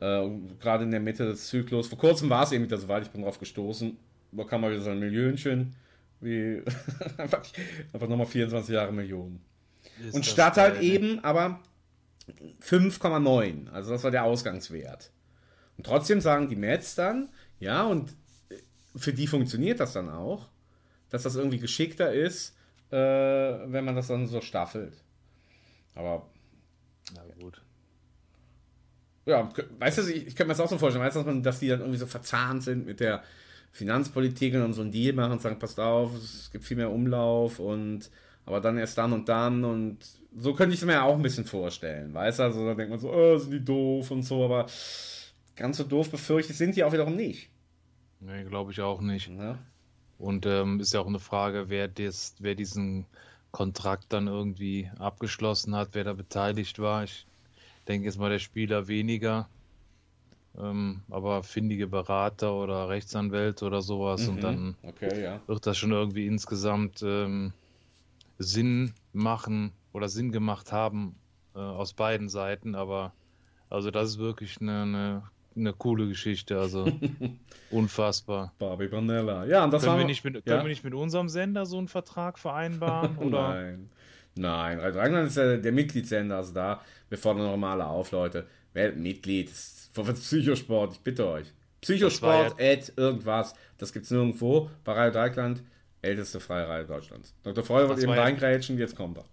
Äh, Gerade in der Mitte des Zyklus. Vor kurzem war es eben wieder soweit, ich bin drauf gestoßen. Da kam mal wieder so ein Millionchen. Wie einfach, einfach nochmal 24 Jahre Millionen. Ist Und statt halt eben aber 5,9. Also das war der Ausgangswert. Und trotzdem sagen die Mets dann, ja, und für die funktioniert das dann auch, dass das irgendwie geschickter ist, äh, wenn man das dann so staffelt. Aber Na gut. Ja, weißt du, ich, ich kann mir das auch so vorstellen, weißt du, dass, man, dass die dann irgendwie so verzahnt sind mit der Finanzpolitik und dann so einen Deal machen und sagen, passt auf, es gibt viel mehr Umlauf und aber dann erst dann und dann und so könnte ich es mir auch ein bisschen vorstellen, weißt du, also da denkt man so, oh, sind die doof und so, aber ganz so doof befürchtet sind die auch wiederum nicht. Nee, glaube ich auch nicht. Ne? Und ähm, ist ja auch eine Frage, wer, des, wer diesen Kontrakt dann irgendwie abgeschlossen hat, wer da beteiligt war. Ich denke jetzt mal der Spieler weniger, ähm, aber findige Berater oder Rechtsanwälte oder sowas. Und dann Okay, ja. wird das schon irgendwie insgesamt ähm, Sinn machen oder Sinn gemacht haben äh, aus beiden Seiten. Aber also das ist wirklich eine, eine, eine coole Geschichte. Also unfassbar. Barbie Vanilla. Ja, und das Können, war wir nicht, mit, können ja? wir nicht mit unserem Sender so einen Vertrag vereinbaren? Oder? Nein. Nein, Dreieckland ist ja der Mitgliedssender, also da, wir fordern normale auf, Leute. Werdet Mitglied, das ist Psychosport, ich bitte euch. Psychosport, Ad, irgendwas, das gibt's nirgendwo. Bei Radio Dreieckland, älteste freie Radio Deutschlands. Dr. Wollte Das eben ja- reingrätschen, jetzt kommt er.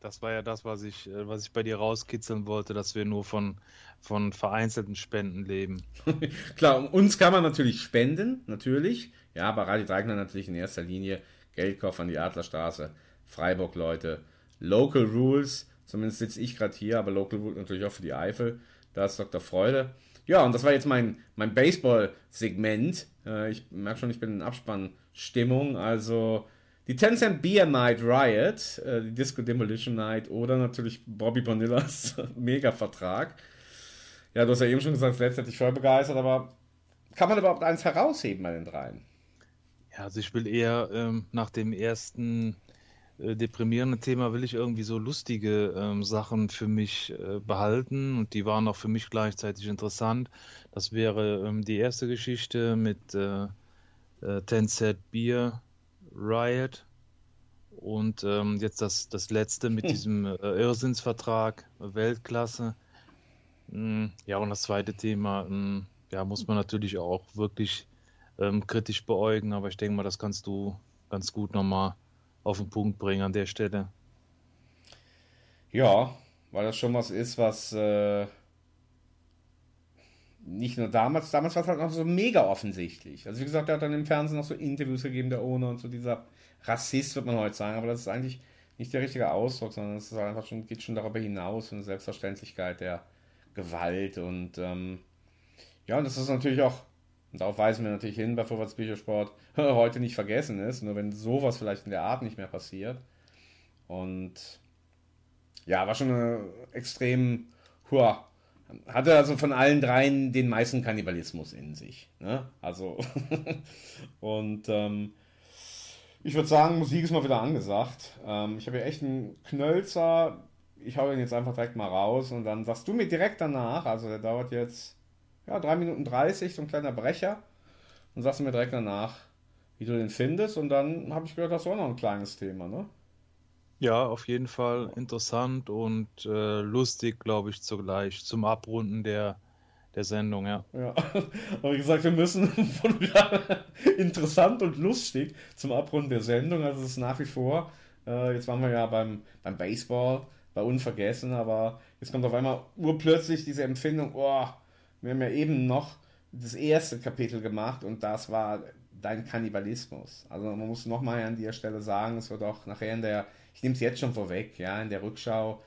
Das war ja das, was ich, äh, was ich bei dir rauskitzeln wollte, dass wir nur von, von vereinzelten Spenden leben. Klar, um uns kann man natürlich spenden, natürlich. Ja, bei Radio Dreieckland natürlich in erster Linie Geldkoffer an die Adlerstraße, Freiburg, Leute. Local Rules, zumindest sitze ich gerade hier, aber Local Rules natürlich auch für die Eifel. Da ist Dr. Freude. Ja, und das war jetzt mein, mein Baseball-Segment. Äh, ich merke schon, ich bin in Abspannstimmung. Also die Tencent Beer Night Riot, äh, die Disco Demolition Night oder natürlich Bobby Bonillas Mega-Vertrag. Ja, du hast ja eben schon gesagt, das letzte hat dich voll begeistert, aber kann man überhaupt eins herausheben bei den dreien? Ja, also ich will eher ähm, nach dem ersten äh, deprimierenden Thema will ich irgendwie so lustige ähm, Sachen für mich äh, behalten und die waren auch für mich gleichzeitig interessant. Das wäre ähm, die erste Geschichte mit äh, äh, Tencent Beer Riot und ähm, jetzt das, das letzte mit diesem äh, Irrsinnsvertrag Weltklasse. Mm, Ja, und das zweite Thema, mm, ja, muss man natürlich auch wirklich ähm, kritisch beäugen, aber ich denke mal, das kannst du ganz gut nochmal auf den Punkt bringen an der Stelle. Ja, weil das schon was ist, was äh, nicht nur damals, damals war es halt noch so mega offensichtlich. Also wie gesagt, er hat dann im Fernsehen noch so Interviews gegeben, der Ohne und so dieser Rassist, wird man heute sagen, aber das ist eigentlich nicht der richtige Ausdruck, sondern es ist einfach schon, geht schon darüber hinaus, eine Selbstverständlichkeit der Gewalt und ähm, ja, und das ist natürlich auch, und darauf weisen wir natürlich hin bei Vorwärts Büchersport, heute nicht vergessen ist, nur wenn sowas vielleicht in der Art nicht mehr passiert. Und ja, war schon eine extrem, hua, hatte also von allen dreien den meisten Kannibalismus in sich. Ne? Also, und ähm, ich würde sagen, Musik ist mal wieder angesagt. Ähm, ich habe hier echt einen Knölzer. Ich hau den jetzt einfach direkt mal raus und dann sagst du mir direkt danach, also der dauert jetzt ja, 3 Minuten 30, so ein kleiner Brecher. Und sagst du mir direkt danach, wie du den findest. Und dann habe ich gehört, das war noch ein kleines Thema, ne? Ja, auf jeden Fall interessant und äh, lustig, glaube ich, zugleich zum Abrunden der, der Sendung, ja. Ja, aber wie gesagt, wir müssen interessant und lustig zum Abrunden der Sendung. Also es ist nach wie vor, äh, jetzt waren wir ja beim, beim Baseball, bei Unvergessen, aber jetzt kommt auf einmal urplötzlich diese Empfindung, oh, wir haben ja eben noch das erste Kapitel gemacht und das war dein Kannibalismus. Also man muss nochmal an der Stelle sagen, es wird auch nachher in der, ich nehme es jetzt schon vorweg, ja, in der Rückschau,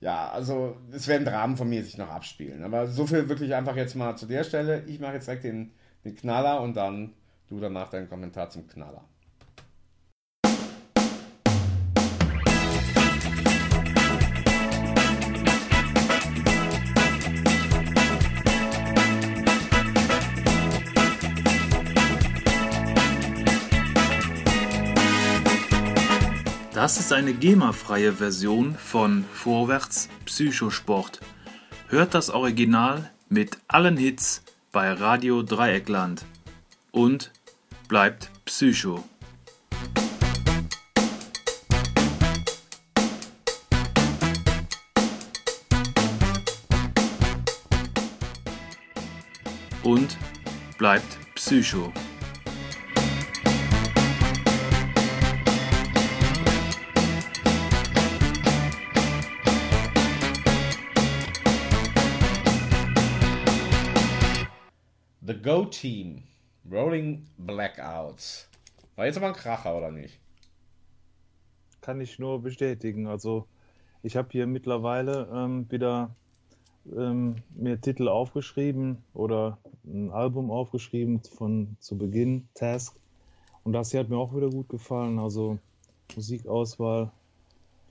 ja, also es werden Dramen von mir sich noch abspielen. Aber so viel wirklich einfach jetzt mal zu der Stelle. Ich mache jetzt direkt den, den Knaller und dann du danach deinen Kommentar zum Knaller. Das ist eine GEMA-freie Version von Vorwärts Psychosport. Hört das Original mit allen Hits bei Radio Dreieckland und bleibt Psycho. Und bleibt Psycho. The Go Team. Rolling Blackouts. War jetzt aber ein Kracher, oder nicht? Kann ich nur bestätigen. Also ich habe hier mittlerweile ähm, wieder ähm, mir Titel aufgeschrieben oder ein Album aufgeschrieben von zu Beginn, Task. Und das hier hat mir auch wieder gut gefallen. Also Musikauswahl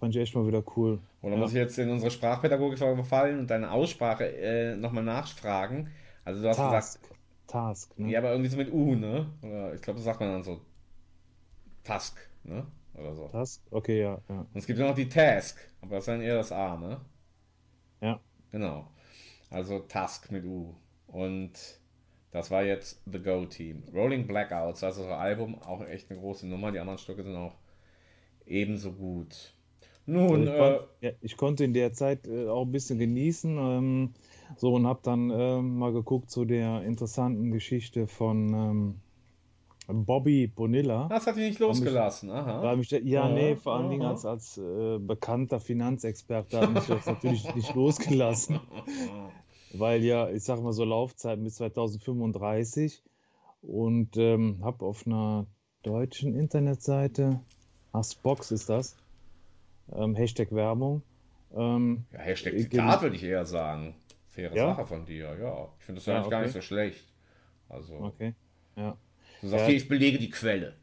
fand ich echt mal wieder cool. Und dann Ja. muss ich jetzt in unsere Sprachpädagogik verfallen und deine Aussprache äh, nochmal nachfragen. Also du hast Task. gesagt, Task, ne? ja, aber irgendwie so mit U, ne? Oder ich glaube, das sagt man dann so Task, ne? Oder so. Task? Okay, ja, ja. Und es gibt ja noch die Task, aber das ist dann eher das A, ne? Ja. Genau. Also Task mit U. Und das war jetzt The Go Team. Rolling Blackouts, also das Album, auch echt eine große Nummer. Die anderen Stücke sind auch ebenso gut. Nun, Also ich, äh, kon ja, ich konnte in der Zeit äh, auch ein bisschen genießen. Ähm, so und habe dann ähm, mal geguckt zu der interessanten Geschichte von ähm, Bobby Bonilla. das hat dich nicht losgelassen. Aha. Weil mich, ja, Aha, nee, vor allen Dingen aha. als, als äh, bekannter Finanzexperte hat mich das natürlich nicht losgelassen. Weil ja, ich sag mal so Laufzeit bis 2035 und ähm, habe auf einer deutschen Internetseite, ach, Spox ist das, ähm, Hashtag Werbung. Ähm, Ja, Hashtag äh, Zitat würde ich eher sagen. Faire Ja? Sache von dir, ja. Ich finde das Ja, eigentlich gar okay. nicht so schlecht. Also, Okay, ja. du sagst Ja. hier, ich belege die Quelle.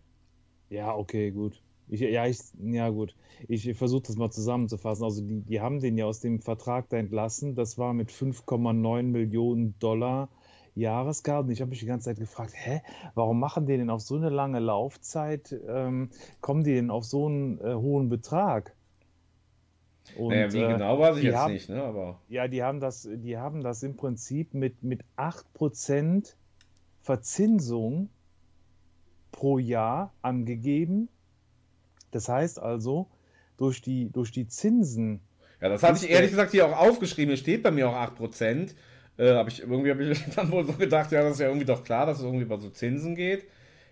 Ja, okay, gut. Ich, ja, ich, ja, gut. Ich versuche das mal zusammenzufassen. Also, die, die haben den ja aus dem Vertrag da entlassen. Das war mit 5,9 Millionen Dollar Jahresgehalt. Und ich habe mich die ganze Zeit gefragt, hä, warum machen die denn auf so eine lange Laufzeit, ähm, kommen die denn auf so einen äh, hohen Betrag? Und, naja, wie äh, genau weiß ich jetzt haben, nicht, ne? Aber Ja, die haben das, die haben das im Prinzip mit, mit 8% Verzinsung pro Jahr angegeben. Das heißt also, durch die, durch die Zinsen. ja, das hatte ich ehrlich gesagt hier auch aufgeschrieben. Hier steht bei mir auch 8%. Äh, hab ich, irgendwie habe ich dann wohl so gedacht, ja, das ist ja irgendwie doch klar, dass es irgendwie über so Zinsen geht.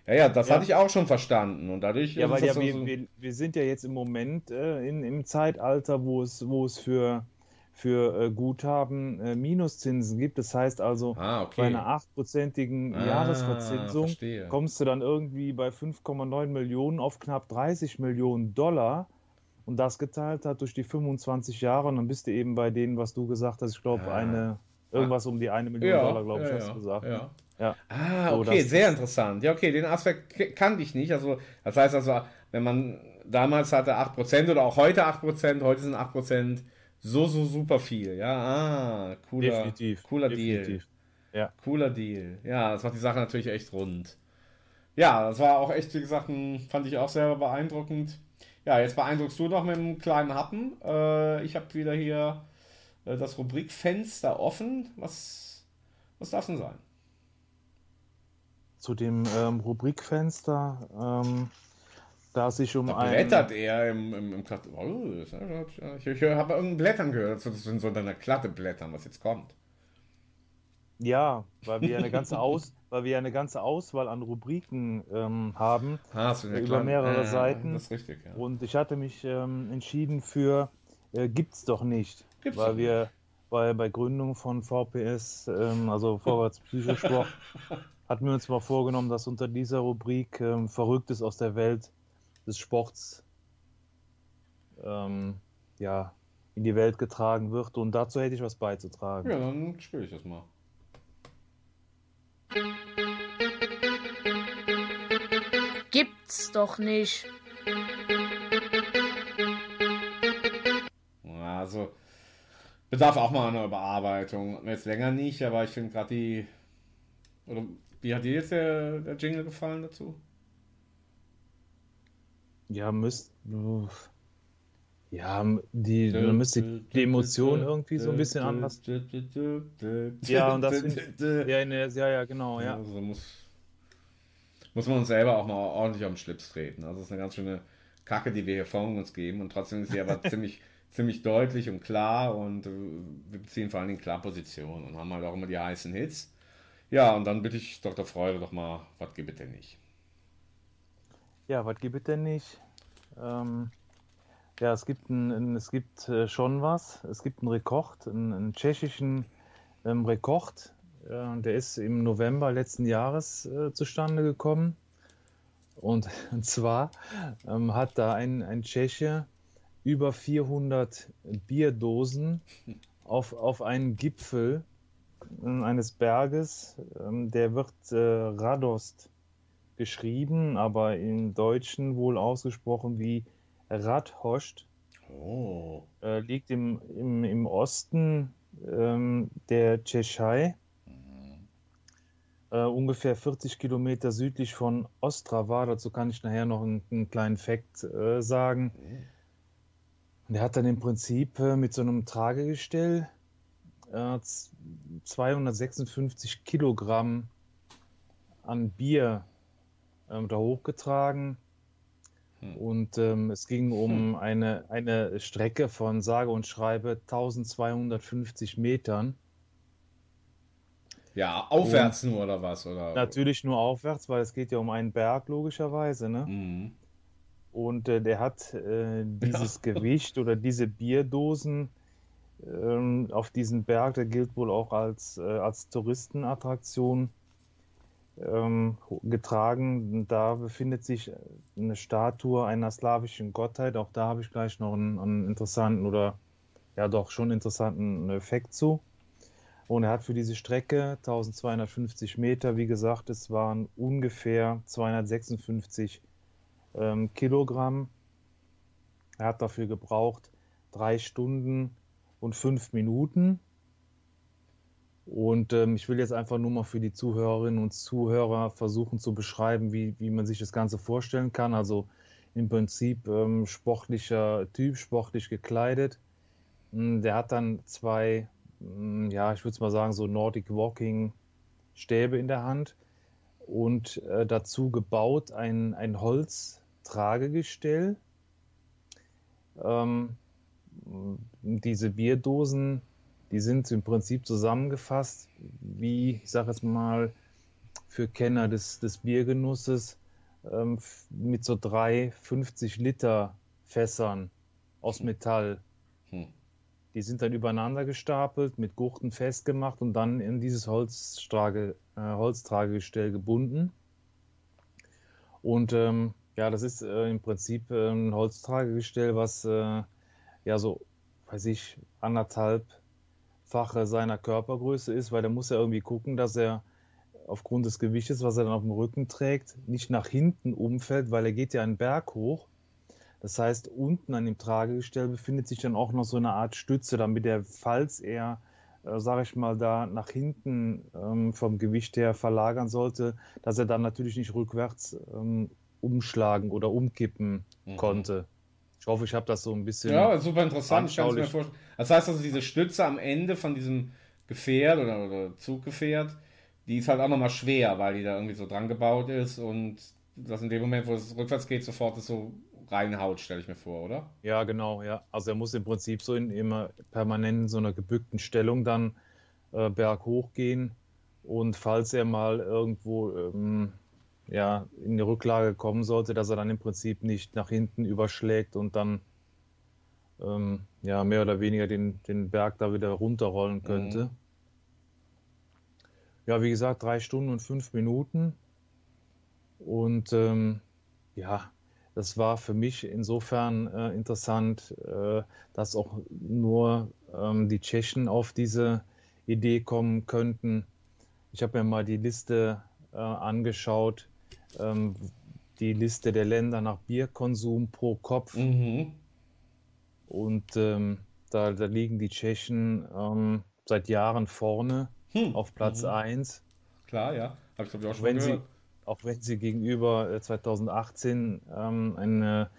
Ja, ja, das Ja. hatte ich auch schon verstanden. Und dadurch Ja, ist weil ja, wir, so, wir, wir sind ja jetzt im Moment äh, in, im Zeitalter, wo es, wo es für, für äh, Guthaben äh, Minuszinsen gibt. Das heißt also, Ah, okay. bei einer achtprozentigen Ah, Jahresverzinsung verstehe. kommst du dann irgendwie bei 5,9 Millionen auf knapp 30 Millionen Dollar. Und das geteilt hat durch die 25 Jahre. Und dann bist du eben bei denen, was du gesagt hast. Ich glaube, Ah. eine, irgendwas um die eine Million Ja, Dollar, glaube ich, ja, hast du gesagt. ja. Ja. Ah, So, okay, das- sehr interessant. Ja, okay, den Aspekt kannte ich nicht. Also, das heißt also, wenn man damals hatte 8% oder auch heute 8%, heute sind 8% so, so super viel. Ja, ah, cooler, Definitiv. cooler definitiv. Deal. Ja. Cooler Deal. Ja, das macht die Sache natürlich echt rund. Ja, das war auch echt, wie gesagt, ein, fand ich auch sehr beeindruckend. Ja, jetzt beeindruckst du noch mit einem kleinen Happen. Äh, ich habe wieder hier äh, das Rubrikfenster offen. Was, was darf denn sein? Zu dem ähm, Rubrikfenster, ähm, da sich um Da ein. blättert er im, im, im Kat oh, ja, Ich, ich habe irgendein Blättern gehört. Das sind so deine glatte Blättern, was jetzt kommt. Ja, weil wir eine ganze Aus, weil wir eine ganze Auswahl an Rubriken ähm, haben Ah, über kleine- mehrere Ah, Seiten. Das ist richtig, ja. Und ich hatte mich ähm, entschieden für äh, gibt's doch nicht, Gibt's weil doch wir bei, bei Gründung von VPS, ähm, also Vorwärts Psychosport, hatten wir uns mal vorgenommen, dass unter dieser Rubrik ähm, Verrücktes aus der Welt des Sports ähm, ja, in die Welt getragen wird. Und dazu hätte ich was beizutragen. Ja, dann spüre ich das mal. Gibt's doch nicht. Also, bedarf auch mal einer Überarbeitung. Jetzt länger nicht, aber ich finde gerade die. Oder wie hat dir jetzt der, der Jingle gefallen dazu? Ja, müsst. Ja, die, man müsste die Emotion irgendwie so ein bisschen anders. Ja, und das Ja, ne, ja, ja, genau, ja. Also muss, muss man uns selber auch mal ordentlich am Schlips treten. Also es ist eine ganz schöne Kacke, die wir hier vor uns geben. Und trotzdem ist sie aber ziemlich, ziemlich deutlich und klar. Und äh, wir beziehen vor allen Dingen klar Position und haben halt auch immer die heißen Hits. Ja, und dann bitte ich Dr. Freude doch mal, was gibt es denn nicht? Ja, was gibt es denn nicht? Ähm, ja, es gibt, ein, ein, es gibt äh, schon was. Es gibt einen Rekord, einen, einen tschechischen ähm, Rekord. Äh, der ist im November letzten Jahres äh, zustande gekommen. Und, und zwar ähm, hat da ein, ein Tscheche über 400 Bierdosen auf, auf einen Gipfel eines Berges, ähm, der wird äh, Radost geschrieben, aber im Deutschen wohl ausgesprochen wie Radhost. Oh. Äh, liegt im, im, im Osten ähm, der Tschechei, äh, ungefähr 40 Kilometer südlich von Ostrava. Dazu kann ich nachher noch einen, einen kleinen Fakt sagen. Und er hat dann im Prinzip mit so einem Tragegestell äh, z- 256 Kilogramm an Bier ähm, da hochgetragen. Und ähm, es ging um eine, eine Strecke von sage und schreibe 1250 Metern. Ja, aufwärts nur oder was? Oder? Natürlich nur aufwärts, weil es geht ja um einen Berg logischerweise. Ne? Mhm. Und äh, der hat äh, dieses Gewicht oder diese Bierdosen ähm, auf diesen Berg, der gilt wohl auch als, äh, als Touristenattraktion, ähm, getragen. Da befindet sich eine Statue einer slawischen Gottheit. Auch da habe ich gleich noch einen, einen interessanten oder ja doch schon interessanten Effekt zu. Und er hat für diese Strecke 1250 Meter, wie gesagt, es waren ungefähr 256 ähm, Kilogramm. Er hat dafür gebraucht drei Stunden und fünf Minuten. Und ähm, ich will jetzt einfach nur mal für die Zuhörerinnen und Zuhörer versuchen zu beschreiben, wie, wie man sich das Ganze vorstellen kann. Also im Prinzip ähm, sportlicher Typ, sportlich gekleidet. Mm, Der hat dann zwei, mm, ja, ich würde es mal sagen, so Nordic Walking Stäbe in der Hand und äh, dazu gebaut ein, ein Holztragegestell. Ähm, diese Bierdosen, die sind im Prinzip zusammengefasst, wie, ich sage jetzt mal, für Kenner des, des Biergenusses, ähm, mit so drei 50 Liter Fässern aus Metall. Hm. Die sind dann übereinander gestapelt, mit Gurten festgemacht und dann in dieses Holztrage, äh, Holztragegestell gebunden. Und ähm, ja, das ist äh, im Prinzip äh, ein Holztragegestell, was äh, ja so, weiß ich, anderthalbfache seiner Körpergröße ist, weil der muss ja irgendwie gucken, dass er aufgrund des Gewichtes, was er dann auf dem Rücken trägt, nicht nach hinten umfällt, weil er geht ja einen Berg hoch. Das heißt, unten an dem Tragegestell befindet sich dann auch noch so eine Art Stütze, damit er, falls er, äh, sage ich mal, da nach hinten ähm, vom Gewicht her verlagern sollte, dass er dann natürlich nicht rückwärts ähm, umschlagen oder umkippen konnte. Ich hoffe, ich habe das so ein bisschen. Ja, super interessant. Ich mir vorstellen. Das heißt also, diese Stütze am Ende von diesem Gefährt oder, oder Zuggefährt, die ist halt auch nochmal schwer, weil die da irgendwie so dran gebaut ist und das in dem Moment, wo es rückwärts geht, sofort das so reinhaut, stelle ich mir vor, oder? Ja, genau, ja. Also er muss im Prinzip so in immer permanent in so einer gebückten Stellung dann äh, berghoch gehen. Und falls er mal irgendwo ähm, ja, in die Rücklage kommen sollte, dass er dann im Prinzip nicht nach hinten überschlägt und dann ähm, ja, mehr oder weniger den, den Berg da wieder runterrollen könnte. Ja, wie gesagt, drei Stunden und fünf Minuten. Und ähm, ja, das war für mich insofern äh, interessant, äh, dass auch nur ähm, die Tschechen auf diese Idee kommen könnten. Ich habe mir mal die Liste äh, angeschaut, ähm, die Liste der Länder nach Bierkonsum pro Kopf. Mhm. Und ähm, da, da liegen die Tschechen ähm, seit Jahren vorne Hm. auf Platz Mhm. 1. Klar, ja. Habe ich glaube ich auch schon wenn sie, auch wenn sie gegenüber äh, 2018 ähm, eine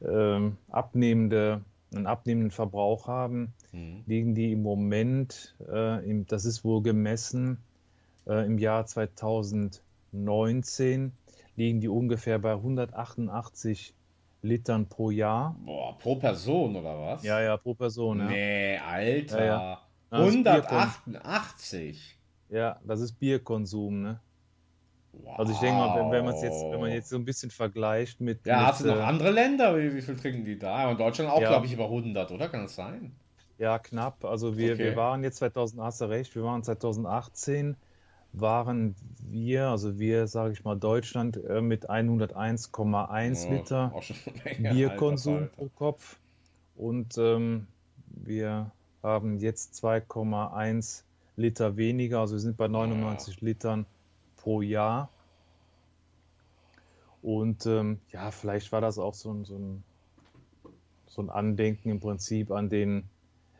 ähm, abnehmende, einen abnehmenden Verbrauch haben, liegen die im Moment, äh, im, das ist wohl gemessen, äh, im Jahr 2019 liegen die ungefähr bei 188 Litern pro Jahr. Boah, pro Person oder was? Ja, ja, pro Person. Ja. Nee, Alter. Ja, ja. Das ist 188. Ja, das ist Bierkonsum, ne? Also ich denke mal, wenn, wenn man es jetzt, wenn man jetzt so ein bisschen vergleicht mit. Ja, mit, hast du noch äh, andere Länder? Wie, wie viel trinken die da? In Deutschland auch, glaube ich, über 100, oder? Kann das sein? Ja, knapp. Also wir, Okay. wir waren jetzt 2000, hast du recht, wir waren 2018, waren wir, also wir, sage ich mal, Deutschland äh, mit 101,1 Ja, Liter Menge, Bierkonsum alter pro Kopf. Und ähm, wir haben jetzt 2,1 Liter weniger, also wir sind bei 99 Litern pro Jahr. Und ähm, ja, vielleicht war das auch so ein, so ein, so ein Andenken im Prinzip an den,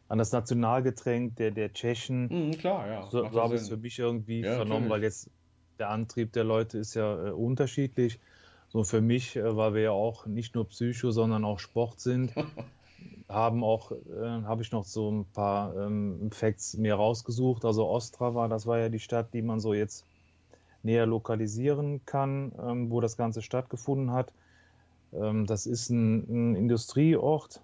an das Nationalgetränk der, der Tschechen. Mhm, klar, ja. So, so habe ich es für mich irgendwie Ja, vernommen, natürlich. weil jetzt der Antrieb der Leute ist ja äh, unterschiedlich. So für mich, äh, weil wir ja auch nicht nur Psycho, sondern auch Sport sind, haben auch, äh, habe ich noch so ein paar ähm, Facts mir rausgesucht. Also Ostrava, das war ja die Stadt, die man so jetzt näher lokalisieren kann, ähm, wo das Ganze stattgefunden hat. Ähm, das ist ein, ein Industrieort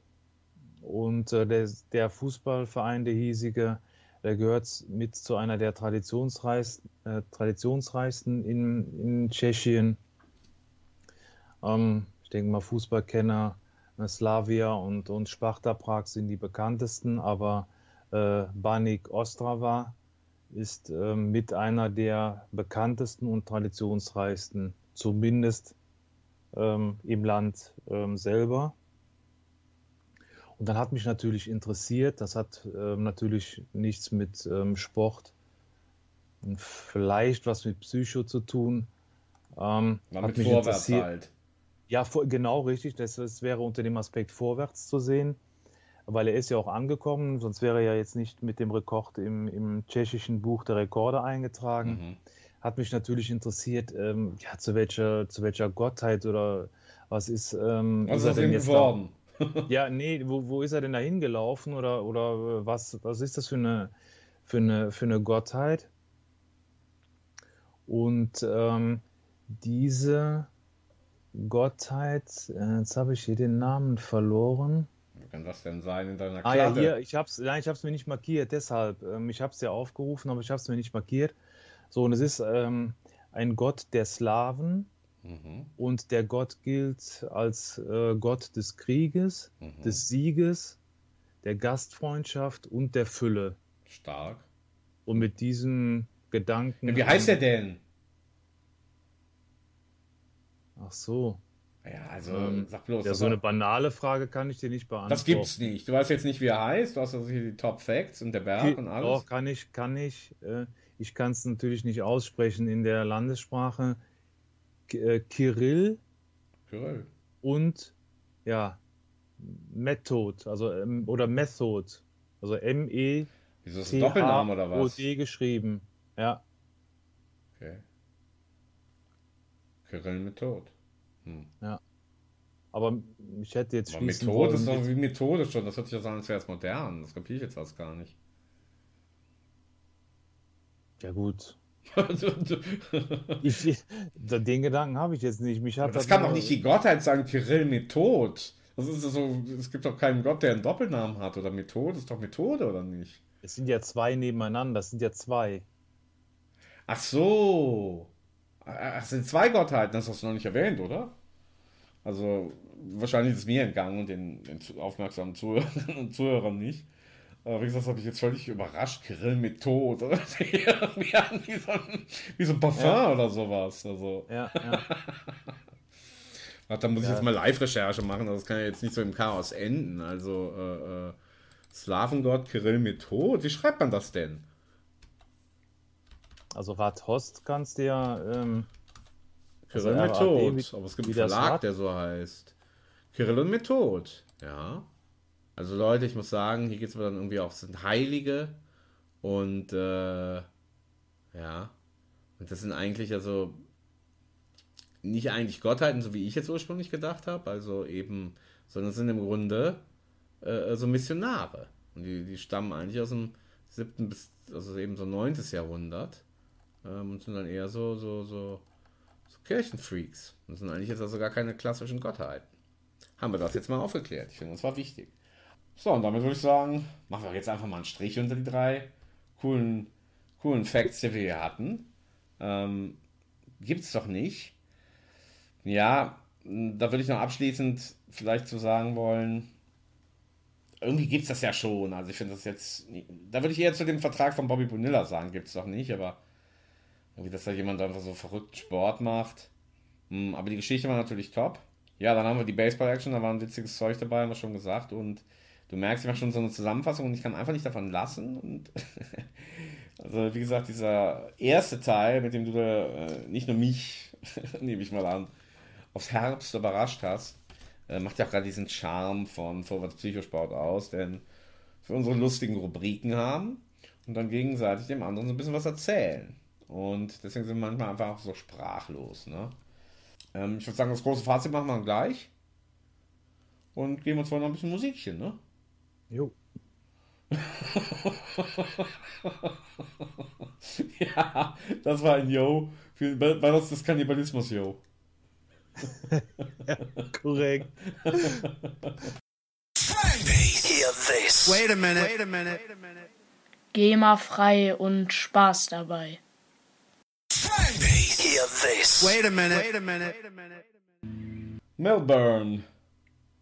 und äh, der, der Fußballverein, der hiesige, der gehört mit zu einer der traditionsreichsten, äh, traditionsreichsten in, in Tschechien. Ähm, ich denke mal, Fußballkenner, äh, Slavia und, und Sparta Prag sind die bekanntesten, aber äh, Banik Ostrava ist ähm, mit einer der bekanntesten und traditionsreichsten, zumindest ähm, im Land ähm, selber. Und dann hat mich natürlich interessiert, das hat ähm, natürlich nichts mit ähm, Sport und vielleicht was mit Psycho zu tun. Ähm, War hat mit mich vorwärts interessiert. halt. Ja, vor, genau richtig. Das, das wäre unter dem Aspekt vorwärts zu sehen, weil er ist ja auch angekommen, sonst wäre er ja jetzt nicht mit dem Rekord im, im tschechischen Buch der Rekorde eingetragen. Mhm. Hat mich natürlich interessiert, ähm, ja, zu welcher, zu welcher Gottheit oder was ist, ähm, Was ist er denn jetzt da? Ja, nee, wo, wo ist er denn da hingelaufen oder, oder äh, was, was ist das für eine, für eine, für eine Gottheit? Und ähm, diese Gottheit, äh, jetzt habe ich hier den Namen verloren. Wie kann das denn sein in deiner Ah ja, hier, ich hab's, nein, ich hab's mir nicht markiert, deshalb. Ähm, ich hab's ja aufgerufen, aber ich hab's mir nicht markiert. So, und es ist ähm, ein Gott der Slawen Mhm. und der Gott gilt als äh, Gott des Krieges, Mhm. des Sieges, der Gastfreundschaft und der Fülle. Stark. Und mit diesem Gedanken. Ja, wie heißt der denn? Ach so. Ja, also Ähm, sag bloß. Ja, so eine war- banale Frage kann ich dir nicht beantworten. das gibt's nicht. Du weißt jetzt nicht, wie er heißt. Du hast also hier die Top Facts und der Berg Ki- und alles. Doch, kann ich, kann ich. Äh, ich kann es natürlich nicht aussprechen in der Landessprache. Äh, Kirill Kyrill. und ja, Method, also ähm, oder Method, also M-E Wieso ist das ein Doppelname oder was? O-D geschrieben. Ja, Okay. Kyrill mit Tod. Hm. aber ich hätte jetzt Aber schließen Methode ist wollen, doch wie Methode schon. Das hört sich ja an, als wäre es modern. Das kapiere ich jetzt fast gar nicht. Ja gut. Ich, den Gedanken habe ich jetzt nicht. Mich hat das das kann doch nicht die Gottheit sagen, Kyrill Method. Das ist so, es gibt doch keinen Gott, der einen Doppelnamen hat. Oder Methode ist doch Methode, oder nicht? Es sind ja zwei nebeneinander, das sind ja zwei. Ach so. Ach, es sind zwei Gottheiten, das hast du noch nicht erwähnt, oder? Also, wahrscheinlich ist es mir entgangen und den, den aufmerksamen Zuhörern und Zuhörern nicht. Aber wie gesagt, das habe ich jetzt völlig überrascht. Grill mit Tod. Irgendwie an wie so ein, wie so ein Parfum Ja. oder sowas. Also, Ja, ja. Warte, da muss ich Ja. jetzt mal Live-Recherche machen. Das kann ja jetzt nicht so im Chaos enden. Also, äh, äh, Slawengott Kirill mit Tod. Wie schreibt man das denn? Also Radhost kannst du ja. Ähm, Kirill also Tod. Aber es gibt einen Verlag, der so heißt. Kirill und Method. Ja. Also Leute, ich muss sagen, hier geht es aber dann irgendwie auch, sind Heilige und äh, ja. Und das sind eigentlich also nicht eigentlich Gottheiten, so wie ich jetzt ursprünglich gedacht habe. Also eben sondern sind im Grunde äh, so Missionare. Und die, die stammen eigentlich aus dem 7. bis, also eben so 9. Jahrhundert ähm, und sind dann eher so, so, so, so Kirchenfreaks. Und sind eigentlich jetzt also gar keine klassischen Gottheiten. Haben wir das jetzt mal aufgeklärt. Ich finde, das war wichtig. So, und damit würde ich sagen, machen wir jetzt einfach mal einen Strich unter die drei coolen, coolen Facts, die wir hier hatten. Ähm, Gibt es doch nicht. Ja, da würde ich noch abschließend vielleicht zu sagen wollen, irgendwie gibt es das ja schon. Also ich finde das jetzt, da würde ich eher zu dem Vertrag von Bobby Bonilla sagen, gibt es doch nicht, aber irgendwie, dass da jemand einfach so verrückten Sport macht. Hm, aber die Geschichte war natürlich top. Ja, dann haben wir die Baseball-Action, da war ein witziges Zeug dabei, haben wir schon gesagt. Und du merkst, ich mache schon so eine Zusammenfassung und ich kann einfach nicht davon lassen. Und also, wie gesagt, dieser erste Teil, mit dem du da, äh, nicht nur mich, nehme ich mal an, aufs Herbst überrascht hast, äh, macht ja auch gerade diesen Charme von Vorwärts Psychosport aus, denn wir unsere lustigen Rubriken haben und dann gegenseitig dem anderen so ein bisschen was erzählen. Und deswegen sind wir manchmal einfach auch so sprachlos. Ne? Ähm, ich würde sagen, das große Fazit machen wir gleich. Und geben uns vorher noch ein bisschen Musikchen, ne? Jo. ja, das war ein Yo. Für, war das das Kannibalismus-Yo? ja, korrekt. Wait a minute. Wait a minute. GEMA-frei und Spaß dabei. Hear this. Wait a minute. Wait a minute. Melbourne.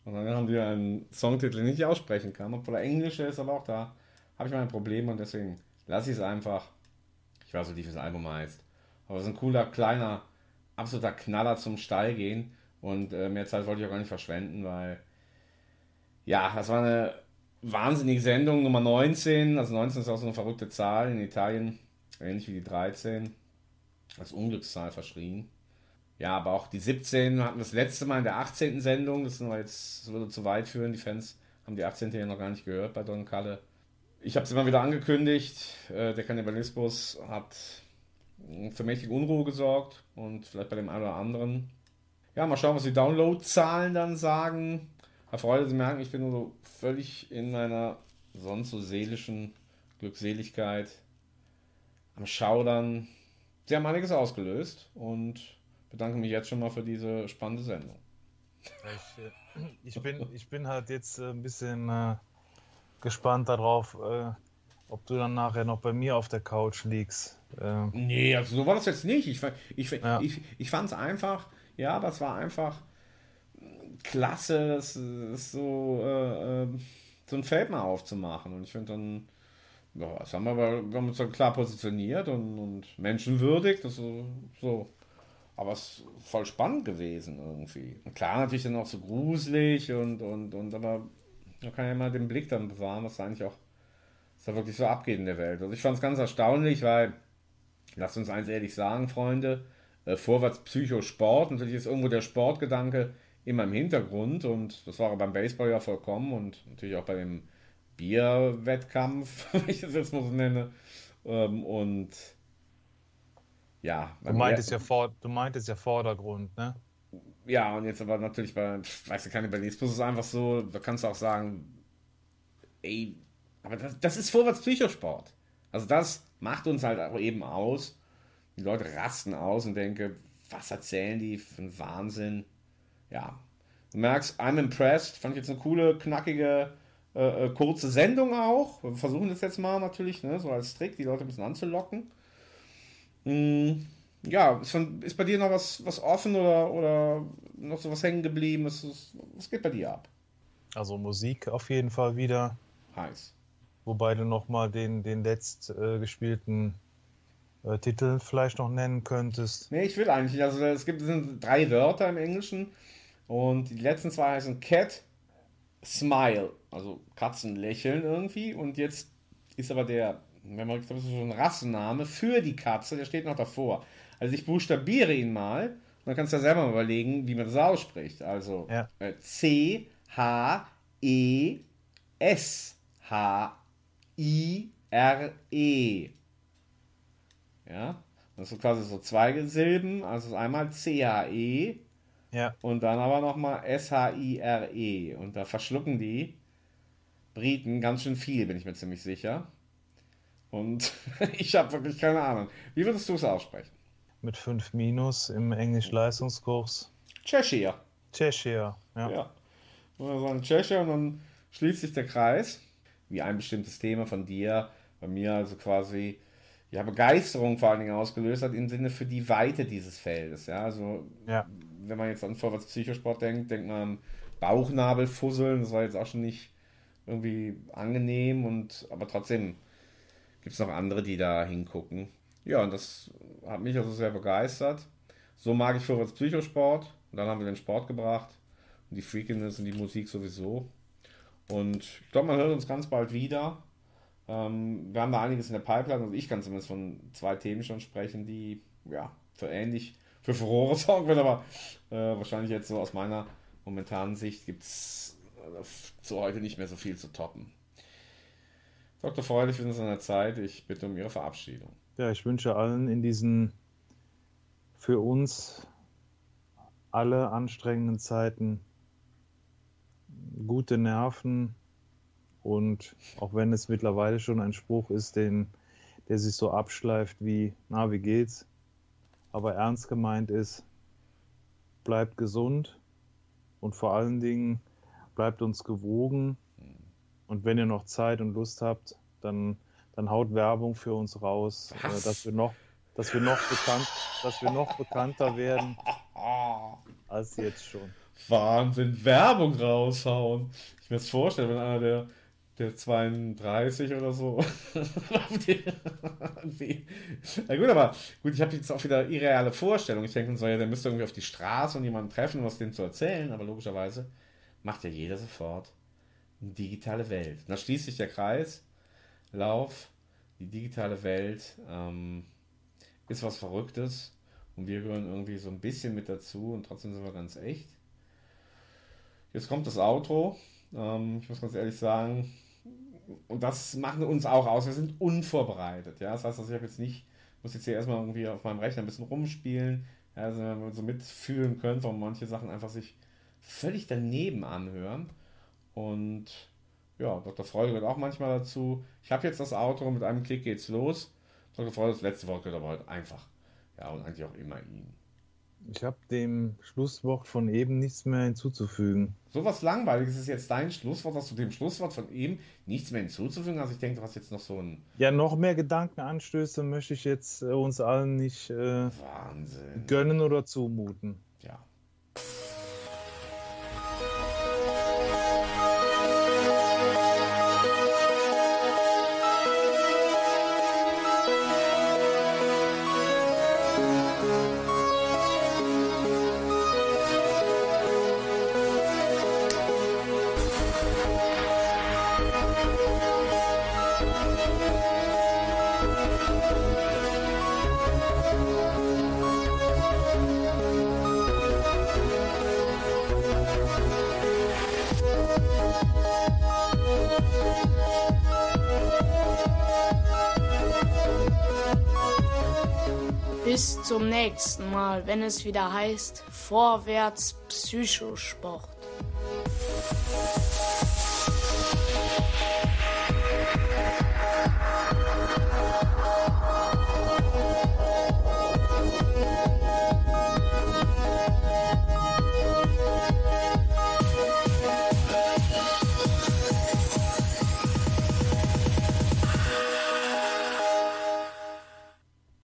Und dann haben die einen Songtitel, den ich nicht aussprechen kann, obwohl er Englisch ist, aber auch da habe ich meine Probleme und deswegen lasse ich es einfach. Ich weiß nicht, wie das Album heißt. Aber es ist ein cooler, kleiner, absoluter Knaller zum Stall gehen. Und äh, mehr Zeit wollte ich auch gar nicht verschwenden, weil ja, das war eine wahnsinnige Sendung, Nummer 19. Also 19 ist auch so eine verrückte Zahl in Italien, ähnlich wie die 13. Als Unglückszahl verschrien. Ja, aber auch die 17 hatten das letzte Mal in der 18. Sendung. Das, sind jetzt, das würde zu weit führen. Die Fans haben die 18. ja noch gar nicht gehört bei Don Kalle. Ich habe es immer wieder angekündigt. Äh, der Kannibalismus hat für mächtige Unruhe gesorgt und vielleicht bei dem einen oder anderen. Ja, mal schauen, was die Download-Zahlen dann sagen. Herr Freude, Sie merken, ich bin nur so völlig in meiner sonst so seelischen Glückseligkeit am Schaudern. Sie haben einiges ausgelöst und bedanke mich jetzt schon mal für diese spannende Sendung. Ich, äh, ich bin, ich bin halt jetzt äh, ein bisschen äh, gespannt darauf, äh, ob du dann nachher noch bei mir auf der Couch liegst. Äh, Nee, also so war das jetzt nicht. Ich, ich, ja. ich, ich fand es einfach, ja, das war einfach klasse, das, das so, äh, ähm, so ein Feld mal aufzumachen. Und ich finde dann, ja, das haben wir aber wir haben uns dann klar positioniert und, und menschenwürdig, das so, so. Aber es ist voll spannend gewesen irgendwie. Und klar, natürlich dann auch so gruselig und, und, und aber man kann ja immer den Blick dann bewahren, was da eigentlich auch was da wirklich so abgeht in der Welt. Also ich fand es ganz erstaunlich, weil, lasst uns eins ehrlich sagen, Freunde, äh, vorwärts Psychosport, natürlich ist irgendwo der Sportgedanke immer im Hintergrund und das war beim Baseball ja vollkommen und natürlich auch bei dem Bierwettkampf, wenn ich das jetzt mal so nenne. Ähm, und ja. Du meintest, ja vor, du meintest ja Vordergrund, ne? Ja, und jetzt aber natürlich bei, weißt du, Kannibalismus ist einfach so, da kannst du auch sagen, ey, aber das, das ist vorwärts Psychosport. Also das macht uns halt auch eben aus. Die Leute rasten aus und denken, was erzählen die für einen Wahnsinn. Ja, du merkst, I'm impressed. Fand ich jetzt eine coole, knackige, äh, äh kurze Sendung auch. Wir versuchen das jetzt mal natürlich, ne, so als Trick, die Leute ein bisschen anzulocken. Mm, ja, ist, von, ist, bei dir noch was, was offen oder, oder noch so was hängen geblieben? Was, was geht bei dir ab? Also Musik auf jeden Fall wieder. Heiß. Wobei du nochmal den, den letzt äh, gespielten äh, Titel vielleicht noch nennen könntest. Nee, ich will eigentlich. Also es gibt es sind drei Wörter im Englischen und die letzten zwei heißen Cat, Smile, also Katzen lächeln irgendwie und jetzt ist aber der, wenn man das ist so ein Rassenname für die Katze, der steht noch davor. Also ich buchstabiere ihn mal und dann kannst du ja selber mal überlegen, wie man das ausspricht. Also ja. äh, C H E S H I R E. Ja, das sind quasi so zwei Silben, also einmal C-H-E Ja. Und dann aber nochmal S-H-I-R-E. Und da verschlucken die Briten ganz schön viel, bin ich mir ziemlich sicher. Und ich habe wirklich keine Ahnung. Wie würdest du es aussprechen? Mit 5 Minus im Englisch-Leistungskurs. Cheshire. Cheshire, ja. Ja. Und dann sagen Cheshire und dann schließt sich der Kreis. Wie ein bestimmtes Thema von dir, bei mir also quasi ja, Begeisterung vor allen Dingen ausgelöst hat im Sinne für die Weite dieses Feldes. Ja, also Ja. wenn man jetzt an Vorwärts Psychosport denkt, denkt man an Bauchnabelfusseln. Das war jetzt auch schon nicht irgendwie angenehm und aber trotzdem gibt es noch andere, die da hingucken. Ja, und das hat mich also sehr begeistert. So mag ich Vorwärts Psychosport. Und dann haben wir den Sport gebracht und die Freakiness und die Musik sowieso. Und ich glaube, man hört uns ganz bald wieder. Ähm, wir haben da einiges in der Pipeline. Also ich kann zumindest von zwei Themen schon sprechen, die ja für ähnlich für Furore sorgen können, aber äh, wahrscheinlich jetzt so aus meiner momentanen Sicht gibt es so heute nicht mehr so viel zu toppen. Dr. Freudig, wir sind in einer Zeit. Ich bitte um Ihre Verabschiedung. Ja, ich wünsche allen in diesen für uns alle anstrengenden Zeiten gute Nerven und auch wenn es mittlerweile schon ein Spruch ist, den, der sich so abschleift wie, na, wie geht's? Aber ernst gemeint ist, bleibt gesund und vor allen Dingen bleibt uns gewogen. Und wenn ihr noch Zeit und Lust habt, dann, dann haut Werbung für uns raus, äh, dass wir noch, dass wir noch bekannt, dass wir noch bekannter werden als jetzt schon. Wahnsinn, Werbung raushauen. Ich mir das vorstellen, wenn einer der, der 32 oder so. Na gut, aber gut, ich habe jetzt auch wieder irreale Vorstellungen. Ich denke, so, ja, der müsste irgendwie auf die Straße und jemanden treffen, um was dem zu erzählen, aber logischerweise macht ja jeder sofort digitale Welt. Da schließt sich der Kreis. Lauf, die digitale Welt ähm, ist was Verrücktes und wir gehören irgendwie so ein bisschen mit dazu und trotzdem sind wir ganz echt. Jetzt kommt das Outro. Ähm, ich muss ganz ehrlich sagen, und das macht uns auch aus. Wir sind unvorbereitet. Ja? Das heißt, also ich habe jetzt nicht, muss jetzt hier erstmal irgendwie auf meinem Rechner ein bisschen rumspielen. Ja, also wenn wir so mitfühlen können, warum manche Sachen einfach sich völlig daneben anhören. Und ja, Dr. Freude gehört auch manchmal dazu. Ich habe jetzt das Outro, mit einem Klick geht's los. Dr. Freude, das letzte Wort gehört aber heute einfach. Ja, und eigentlich auch immer ihm. Ich habe dem Schlusswort von eben nichts mehr hinzuzufügen. So was Langweiliges ist jetzt dein Schlusswort, dass du dem Schlusswort von eben nichts mehr hinzuzufügen hast. Ich denke, du hast jetzt noch so ein Ja, noch mehr Gedankenanstöße möchte ich jetzt äh, uns allen nicht äh, Wahnsinn. gönnen oder zumuten. Zum nächsten Mal, wenn es wieder heißt Vorwärts Psychosport.